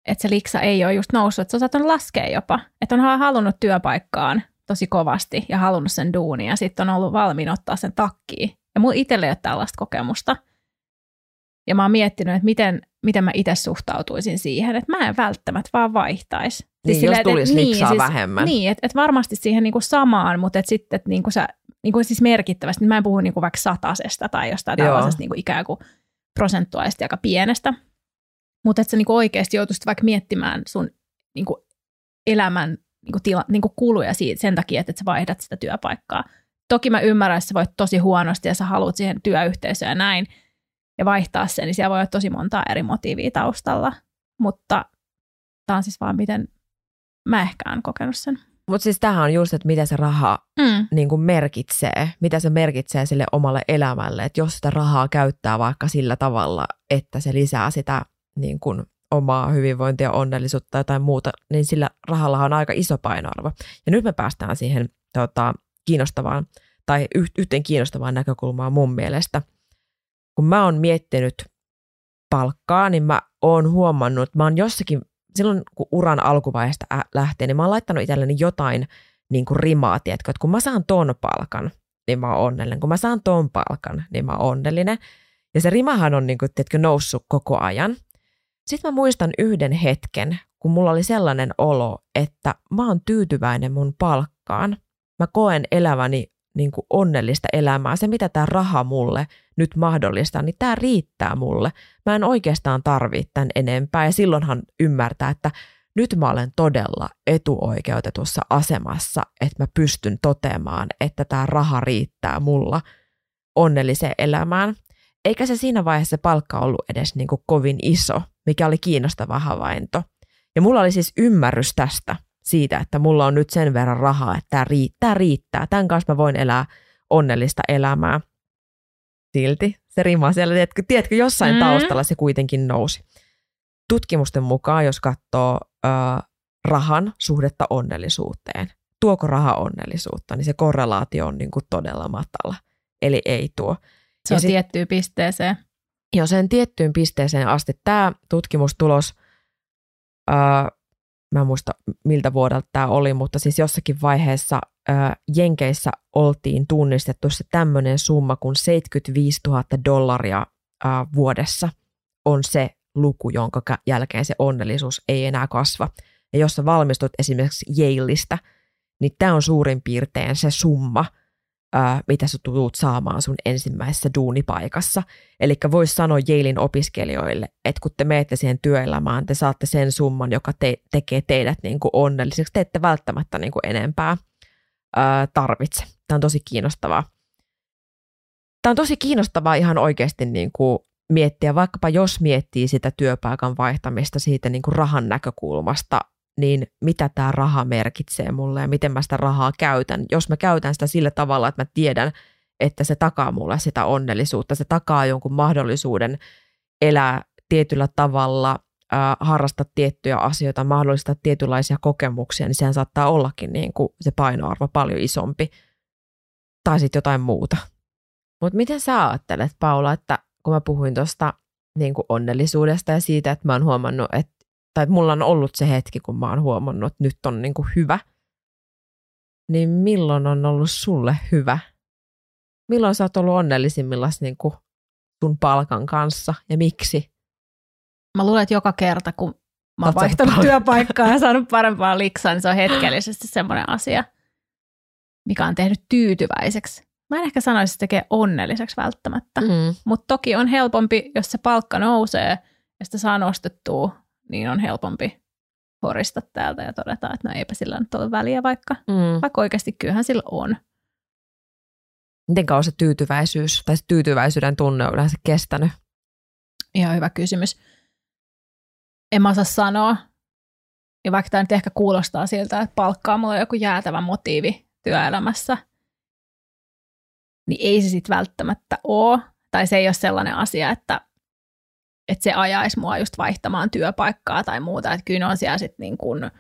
että se liksa ei ole just noussut, että se on saattanut laskea jopa. Että on halunnut työpaikkaan tosi kovasti ja halunnut sen duunia ja sitten on ollut valmiin ottaa sen takkiin. Ja mulla itsellä ei ole tällaista kokemusta. Ja mä oon miettinyt, että miten, miten mä itse suhtautuisin siihen, että mä en välttämättä vaan vaihtaisi. Siis niin, sillä, jos tulisi et, niin, siis, vähemmän. Niin, että et varmasti siihen niinku samaan, mutta et sitten et niinku sä, niinku siis merkittävästi, niin mä en puhu niinku vaikka satasesta tai jostain Joo. tällaisesta niinku ikään kuin prosentuaalisesti aika pienestä, mutta että sä niinku oikeasti joutuisit vaikka miettimään sun niinku elämän niinku tila, niinku kuluja siitä, sen takia, että et sä vaihdat sitä työpaikkaa. Toki mä ymmärrän, että sä voit tosi huonosti ja sä haluat siihen työyhteisöön ja näin, ja vaihtaa sen, niin siellä voi olla tosi monta eri motiivia taustalla. Mutta tämä on siis vaan miten mä ehkä olen kokenut sen. Mutta siis tämähän on just, että mitä se raha mm. niin kuin merkitsee, mitä se merkitsee sille omalle elämälle. Että jos sitä rahaa käyttää vaikka sillä tavalla, että se lisää sitä niin kuin omaa hyvinvointia, onnellisuutta tai muuta, niin sillä rahalla on aika iso painoarvo. Ja nyt me päästään siihen tota, kiinnostavaan tai yhteen kiinnostavaan näkökulmaan mun mielestä. Kun mä oon miettinyt palkkaa, niin mä oon huomannut, mä oon jossakin, silloin kun uran alkuvaiheesta lähtee, niin mä oon laittanut itselleni jotain niin kuin rimaa, tiedätkö, että kun mä saan ton palkan, niin mä oon onnellinen. Kun mä saan ton palkan, niin mä oon onnellinen. Ja se rimahan on niin kuin, tiedätkö, noussut koko ajan. Sitten mä muistan yhden hetken, kun mulla oli sellainen olo, että mä oon tyytyväinen mun palkkaan. Mä koen eläväni niin kuin onnellista elämää. Se, mitä tämä raha mulle nyt mahdollistaa, niin tämä riittää mulle. Mä en oikeastaan tarvitse tämän enempää. Ja silloinhan ymmärtää, että nyt mä olen todella etuoikeutetussa asemassa, että mä pystyn toteamaan, että tämä raha riittää mulla onnelliseen elämään. Eikä se siinä vaiheessa palkka ollut edes niin kuin kovin iso, mikä oli kiinnostava havainto. Ja mulla oli siis ymmärrys tästä, siitä, että mulla on nyt sen verran rahaa, että tämä riittää, riittää. Tämän kanssa mä voin elää onnellista elämää. Silti se rima siellä, tiedätkö, tiedätkö jossain mm. taustalla se kuitenkin nousi. Tutkimusten mukaan, jos katsoo ö, rahan suhdetta onnellisuuteen, tuoko raha onnellisuutta, niin se korrelaatio on niin kuin todella matala. Eli ei tuo. Se on sit, tiettyyn pisteeseen. Jo sen tiettyyn pisteeseen asti. Tämä tutkimustulos ö, mä en muista miltä vuodelta tämä oli, mutta siis jossakin vaiheessa ää, Jenkeissä oltiin tunnistettu se tämmöinen summa kuin 75 000 dollaria ää, vuodessa on se luku, jonka jälkeen se onnellisuus ei enää kasva. Ja jos sä valmistut esimerkiksi Yaleista, niin tämä on suurin piirtein se summa – ää, mitä sä tulet saamaan sun ensimmäisessä duunipaikassa. Eli voisi sanoa Jailin opiskelijoille, että kun te menette siihen työelämään, te saatte sen summan, joka te- tekee teidät niin kuin onnelliseksi. Te ette välttämättä niin kuin enempää ää, tarvitse. Tämä on tosi kiinnostavaa. Tämä on tosi kiinnostavaa ihan oikeasti niin kuin miettiä, vaikkapa jos miettii sitä työpaikan vaihtamista siitä niin kuin rahan näkökulmasta, niin mitä tämä raha merkitsee mulle ja miten mä sitä rahaa käytän. Jos mä käytän sitä sillä tavalla, että mä tiedän, että se takaa mulle sitä onnellisuutta, se takaa jonkun mahdollisuuden elää tietyllä tavalla, äh, harrastaa tiettyjä asioita, mahdollistaa tietynlaisia kokemuksia, niin sehän saattaa ollakin niin kuin se painoarvo paljon isompi. Tai sitten jotain muuta. Mutta miten sä ajattelet, Paula, että kun mä puhuin tuosta niin onnellisuudesta ja siitä, että mä oon huomannut, että tai että mulla on ollut se hetki, kun mä oon huomannut, että nyt on niin kuin hyvä, niin milloin on ollut sulle hyvä? Milloin sä oot ollut onnellisimmillaan niin kuin sun palkan kanssa ja miksi? Mä luulen, että joka kerta, kun mä oon vaihtanut työpaikkaa ja saanut parempaa liksaa, niin se on hetkellisesti semmoinen asia, mikä on tehnyt tyytyväiseksi. Mä en ehkä sanoisi, että se tekee onnelliseksi välttämättä, mm. mutta toki on helpompi, jos se palkka nousee ja sitä saa nostettua niin on helpompi horista täältä ja todeta, että no eipä sillä nyt ole väliä vaikka, mm. vaikka oikeasti kyllähän sillä on. Miten kauan se tyytyväisyys tai se tyytyväisyyden tunne on yleensä kestänyt? Ihan hyvä kysymys. En mä osaa sanoa. Ja vaikka tämä nyt ehkä kuulostaa siltä, että palkkaa mulla on joku jäätävä motiivi työelämässä, niin ei se sitten välttämättä ole. Tai se ei ole sellainen asia, että, että se ajaisi mua just vaihtamaan työpaikkaa tai muuta. Että kyllä on siellä sitten niin kuin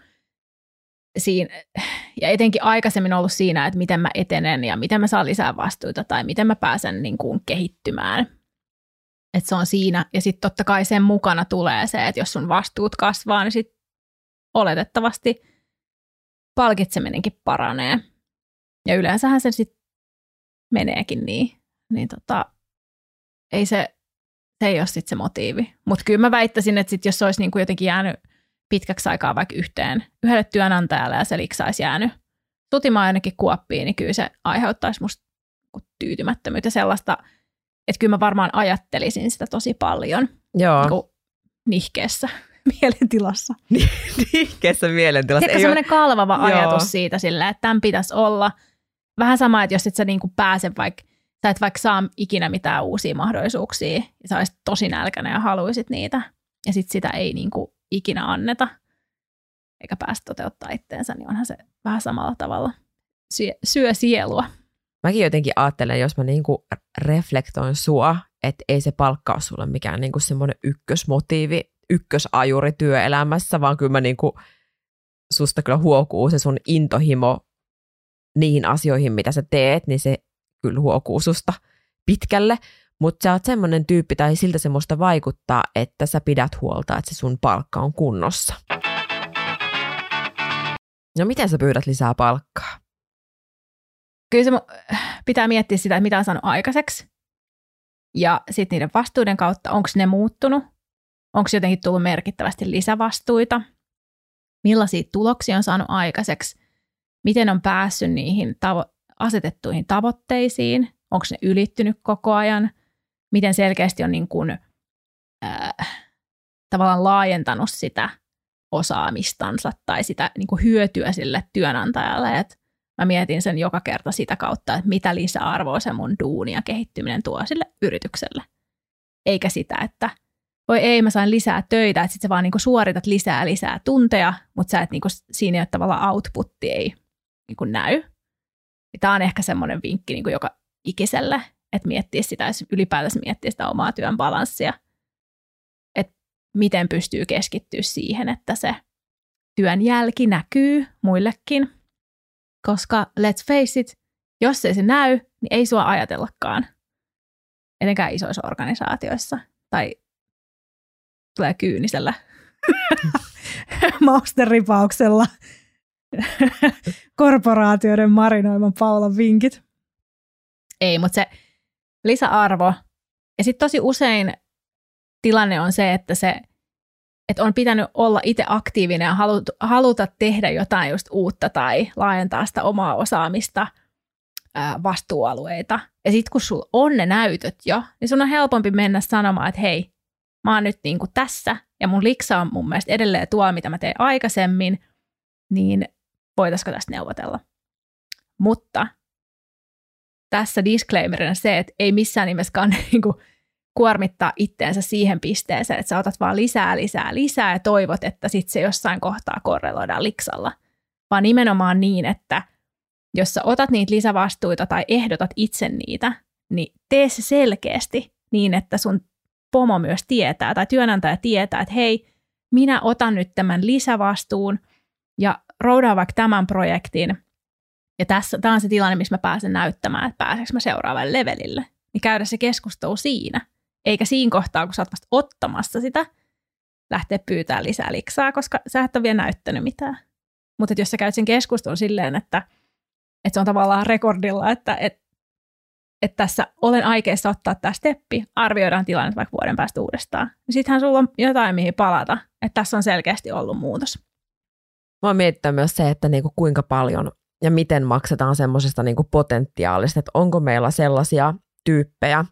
siinä, ja etenkin aikaisemmin ollut siinä, että miten mä etenen ja miten mä saan lisää vastuuta tai miten mä pääsen niin kuin kehittymään. Että se on siinä. Ja sitten totta kai sen mukana tulee se, että jos sun vastuut kasvaa, niin sitten oletettavasti palkitseminenkin paranee. Ja yleensähän se sitten meneekin niin. Niin tota, ei se, se ei ole sitten se motiivi. Mutta kyllä mä väittäisin, että sit jos se olisi niin kuin jotenkin jäänyt pitkäksi aikaa vaikka yhteen yhdelle työnantajalle ja se olisi jäänyt tutimaan ainakin kuoppiin, niin kyllä se aiheuttaisi musta tyytymättömyyttä sellaista, että kyllä mä varmaan ajattelisin sitä tosi paljon Joo. niin nihkeessä mielentilassa. nihkeessä mielentilassa. Tiedätkö semmoinen kalvava Joo. ajatus siitä sillä, että tämän pitäisi olla vähän sama, että jos et sä niin kuin pääse vaikka, sä et vaikka saa ikinä mitään uusia mahdollisuuksia, ja sä olisit tosi nälkäinen ja haluaisit niitä, ja sitten sitä ei niin kuin ikinä anneta, eikä päästä toteuttaa itteensä, niin onhan se vähän samalla tavalla syö, syö sielua. Mäkin jotenkin ajattelen, jos mä niinku reflektoin sua, että ei se palkka ole sulle mikään niinku semmoinen ykkösmotiivi, ykkösajuri työelämässä, vaan kyllä mä niinku, susta kyllä huokuu se sun intohimo niihin asioihin, mitä sä teet, niin se kyllä huokuu susta pitkälle. Mutta sä oot semmoinen tyyppi tai siltä semmoista vaikuttaa, että sä pidät huolta, että se sun palkka on kunnossa. No miten sä pyydät lisää palkkaa? Kyllä se pitää miettiä sitä, että mitä on saanut aikaiseksi. Ja sitten niiden vastuuden kautta, onko ne muuttunut? Onko jotenkin tullut merkittävästi lisävastuita? Millaisia tuloksia on saanut aikaiseksi? Miten on päässyt niihin tavo- asetettuihin tavoitteisiin? Onko ne ylittynyt koko ajan? miten selkeästi on niin kuin, äh, tavallaan laajentanut sitä osaamistansa tai sitä niin kuin hyötyä sille työnantajalle. Et mä mietin sen joka kerta sitä kautta, että mitä lisäarvoa se mun duuni ja kehittyminen tuo sille yritykselle. Eikä sitä, että voi ei, mä sain lisää töitä, että sit sä vaan niinku suoritat lisää lisää tunteja, mutta sä et niinku, siinä ei ole tavallaan outputti ei niinku näy. Tämä on ehkä semmoinen vinkki niinku joka ikiselle, että miettiä sitä, ylipäätänsä miettiä sitä omaa työn balanssia, että miten pystyy keskittyä siihen, että se työn jälki näkyy muillekin, koska let's face it, jos ei se näy, niin ei sua ajatellakaan, etenkään isoissa organisaatioissa, tai tulee kyynisellä mausteripauksella korporaatioiden marinoiman Paulan vinkit. Ei, mutta se lisäarvo. Ja sitten tosi usein tilanne on se, että se että on pitänyt olla itse aktiivinen ja haluta, haluta tehdä jotain just uutta tai laajentaa sitä omaa osaamista, ää, vastuualueita. Ja sitten kun sulla on ne näytöt jo, niin sun on helpompi mennä sanomaan, että hei, mä oon nyt niinku tässä ja mun liksa on mun mielestä edelleen tuo, mitä mä tein aikaisemmin, niin voitaisiko tästä neuvotella. Mutta tässä disclaimerina se, että ei missään nimessä niin kuin, kuormittaa itteensä siihen pisteeseen, että sä otat vaan lisää, lisää, lisää ja toivot, että sitten se jossain kohtaa korreloidaan liksalla. Vaan nimenomaan niin, että jos sä otat niitä lisävastuita tai ehdotat itse niitä, niin tee se selkeästi niin, että sun pomo myös tietää tai työnantaja tietää, että hei, minä otan nyt tämän lisävastuun ja roudaan vaikka tämän projektin ja tässä, tämä on se tilanne, missä mä pääsen näyttämään, että pääseekö mä seuraavalle levelille. Niin käydä se keskustelu siinä, eikä siinä kohtaa, kun sä oot vasta ottamassa sitä, lähteä pyytää lisää liksaa, koska sä et ole vielä näyttänyt mitään. Mutta jos sä käyt sen keskustelun silleen, että, että se on tavallaan rekordilla, että, että, että tässä olen aikeissa ottaa tämä steppi, arvioidaan tilanne vaikka vuoden päästä uudestaan, niin sittenhän sulla on jotain, mihin palata, että tässä on selkeästi ollut muutos. Mä oon myös se, että niinku kuinka paljon ja miten maksetaan semmoisesta niin potentiaalista, että onko meillä sellaisia tyyppejä,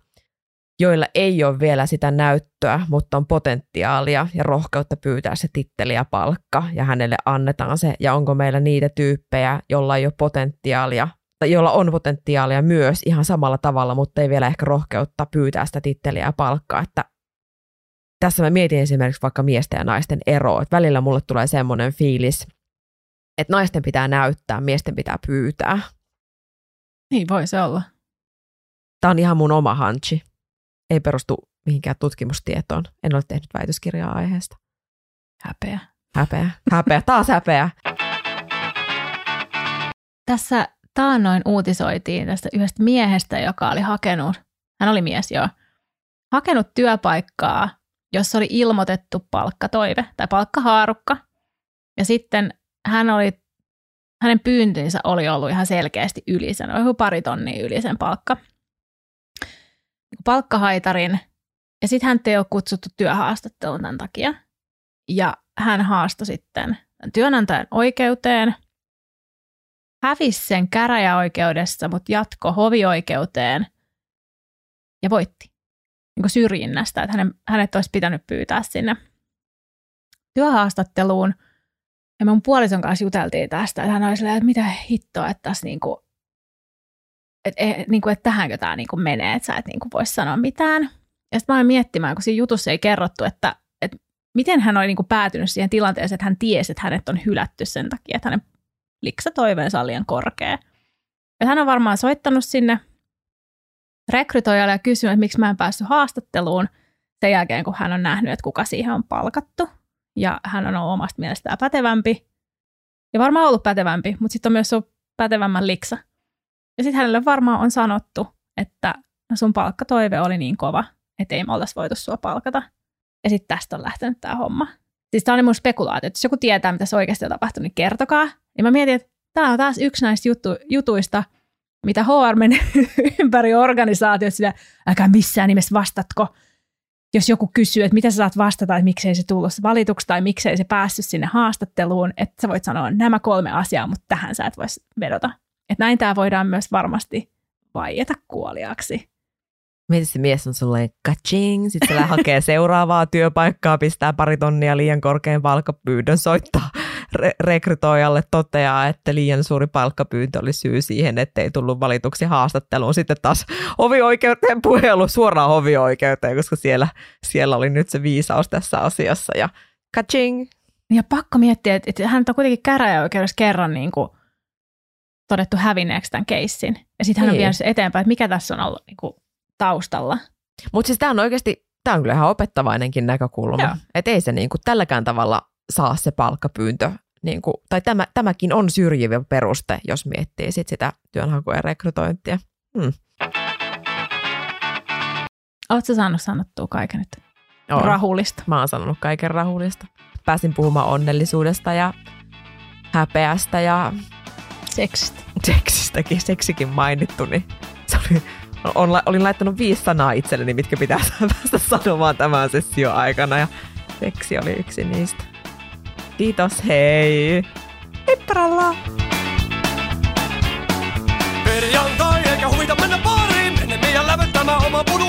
joilla ei ole vielä sitä näyttöä, mutta on potentiaalia ja rohkeutta pyytää se titteli ja palkka ja hänelle annetaan se. Ja onko meillä niitä tyyppejä, joilla ei ole potentiaalia tai jolla on potentiaalia myös ihan samalla tavalla, mutta ei vielä ehkä rohkeutta pyytää sitä titteliä ja palkkaa, että tässä mä mietin esimerkiksi vaikka miesten ja naisten eroa, että välillä mulle tulee semmoinen fiilis, että naisten pitää näyttää, miesten pitää pyytää. Niin voi se olla. Tämä on ihan mun oma hanchi. Ei perustu mihinkään tutkimustietoon. En ole tehnyt väitöskirjaa aiheesta. Häpeä. Häpeä. Häpeä. Taas häpeä. Tässä taannoin uutisoitiin tästä yhdestä miehestä, joka oli hakenut, hän oli mies jo, hakenut työpaikkaa, jossa oli ilmoitettu palkkatoive tai palkkahaarukka. Ja sitten hän oli, hänen pyyntinsä oli ollut ihan selkeästi yli sen, oli pari tonnia yli sen palkka. Palkkahaitarin. Ja sitten hän ei ole kutsuttu työhaastatteluun tämän takia. Ja hän haastoi sitten työnantajan oikeuteen – hävisi sen käräjäoikeudessa, mutta jatko hovioikeuteen ja voitti niin syrjinnästä, että hänen, hänet olisi pitänyt pyytää sinne työhaastatteluun. Ja mun puolison kanssa juteltiin tästä, että hän oli silleen, että mitä hittoa, että tässä niin kuin, että, niin kuin, että tähänkö tämä niin kuin menee, että sä et niin kuin voi sanoa mitään. Ja sitten mä olin miettimään, kun siinä jutussa ei kerrottu, että, että miten hän oli niin kuin päätynyt siihen tilanteeseen, että hän tiesi, että hänet on hylätty sen takia, että hänen liksa toiveensa on liian korkea. Ja hän on varmaan soittanut sinne rekrytoijalle ja kysynyt, että miksi mä en päässyt haastatteluun sen jälkeen, kun hän on nähnyt, että kuka siihen on palkattu. Ja hän on ollut omasta mielestään pätevämpi. Ja varmaan ollut pätevämpi, mutta sitten on myös ollut pätevämmän liksa. Ja sitten hänelle varmaan on sanottu, että no sun palkkatoive oli niin kova, että ei me oltaisi voitu sua palkata. Ja sitten tästä on lähtenyt tämä homma. Siis tämä oli mun spekulaatio, että jos joku tietää, mitä se oikeasti on tapahtunut, niin kertokaa. Ja mä mietin, että tämä on taas yksi näistä jutu, jutuista, mitä HR menee ympäri organisaatiot, sitä, älkää missään nimessä vastatko. Jos joku kysyy, että mitä sä saat vastata, että miksei se tullut valituksi tai miksei se päässyt sinne haastatteluun, että sä voit sanoa nämä kolme asiaa, mutta tähän sä et voisi vedota. Että näin tämä voidaan myös varmasti vaieta kuoliaksi. Mietin se mies on sulle kaching, sitten se hakee seuraavaa työpaikkaa, pistää pari tonnia liian korkean palkkapyynnön, soittaa re- rekrytoijalle, toteaa, että liian suuri palkkapyyntö oli syy siihen, ettei tullut valituksi haastatteluun. Sitten taas hovioikeuteen puhelu suoraan hovioikeuteen, koska siellä, siellä oli nyt se viisaus tässä asiassa ja kaching. Ja pakko miettiä, että, että hän on kuitenkin käräjäoikeudessa kerran niin kuin todettu hävinneeksi tämän keissin. Ja sitten hän on niin. vienyt eteenpäin, että mikä tässä on ollut niin kuin taustalla. Mutta siis tämä on oikeasti, tämä on kyllä ihan opettavainenkin näkökulma. Että ei se niinku tälläkään tavalla saa se palkkapyyntö, niinku, tai tämä, tämäkin on syrjivä peruste, jos miettii sit sitä työnhakua ja rekrytointia. Hmm. Oletko saanut sanottua kaiken nyt Oon. rahulista? Mä oon sanonut kaiken rahulista. Pääsin puhumaan onnellisuudesta ja häpeästä ja... Seksistä. Seksistäkin, seksikin mainittu, niin se oli on, olin laittanut viisi sanaa itselleni, mitkä pitää päästä sanomaan tämän session aikana ja seksi oli yksi niistä. Kiitos, hei. Heipparalla! Perjantai eikä huvita mennä baariin, menemme meidän lävettämään oma pudun.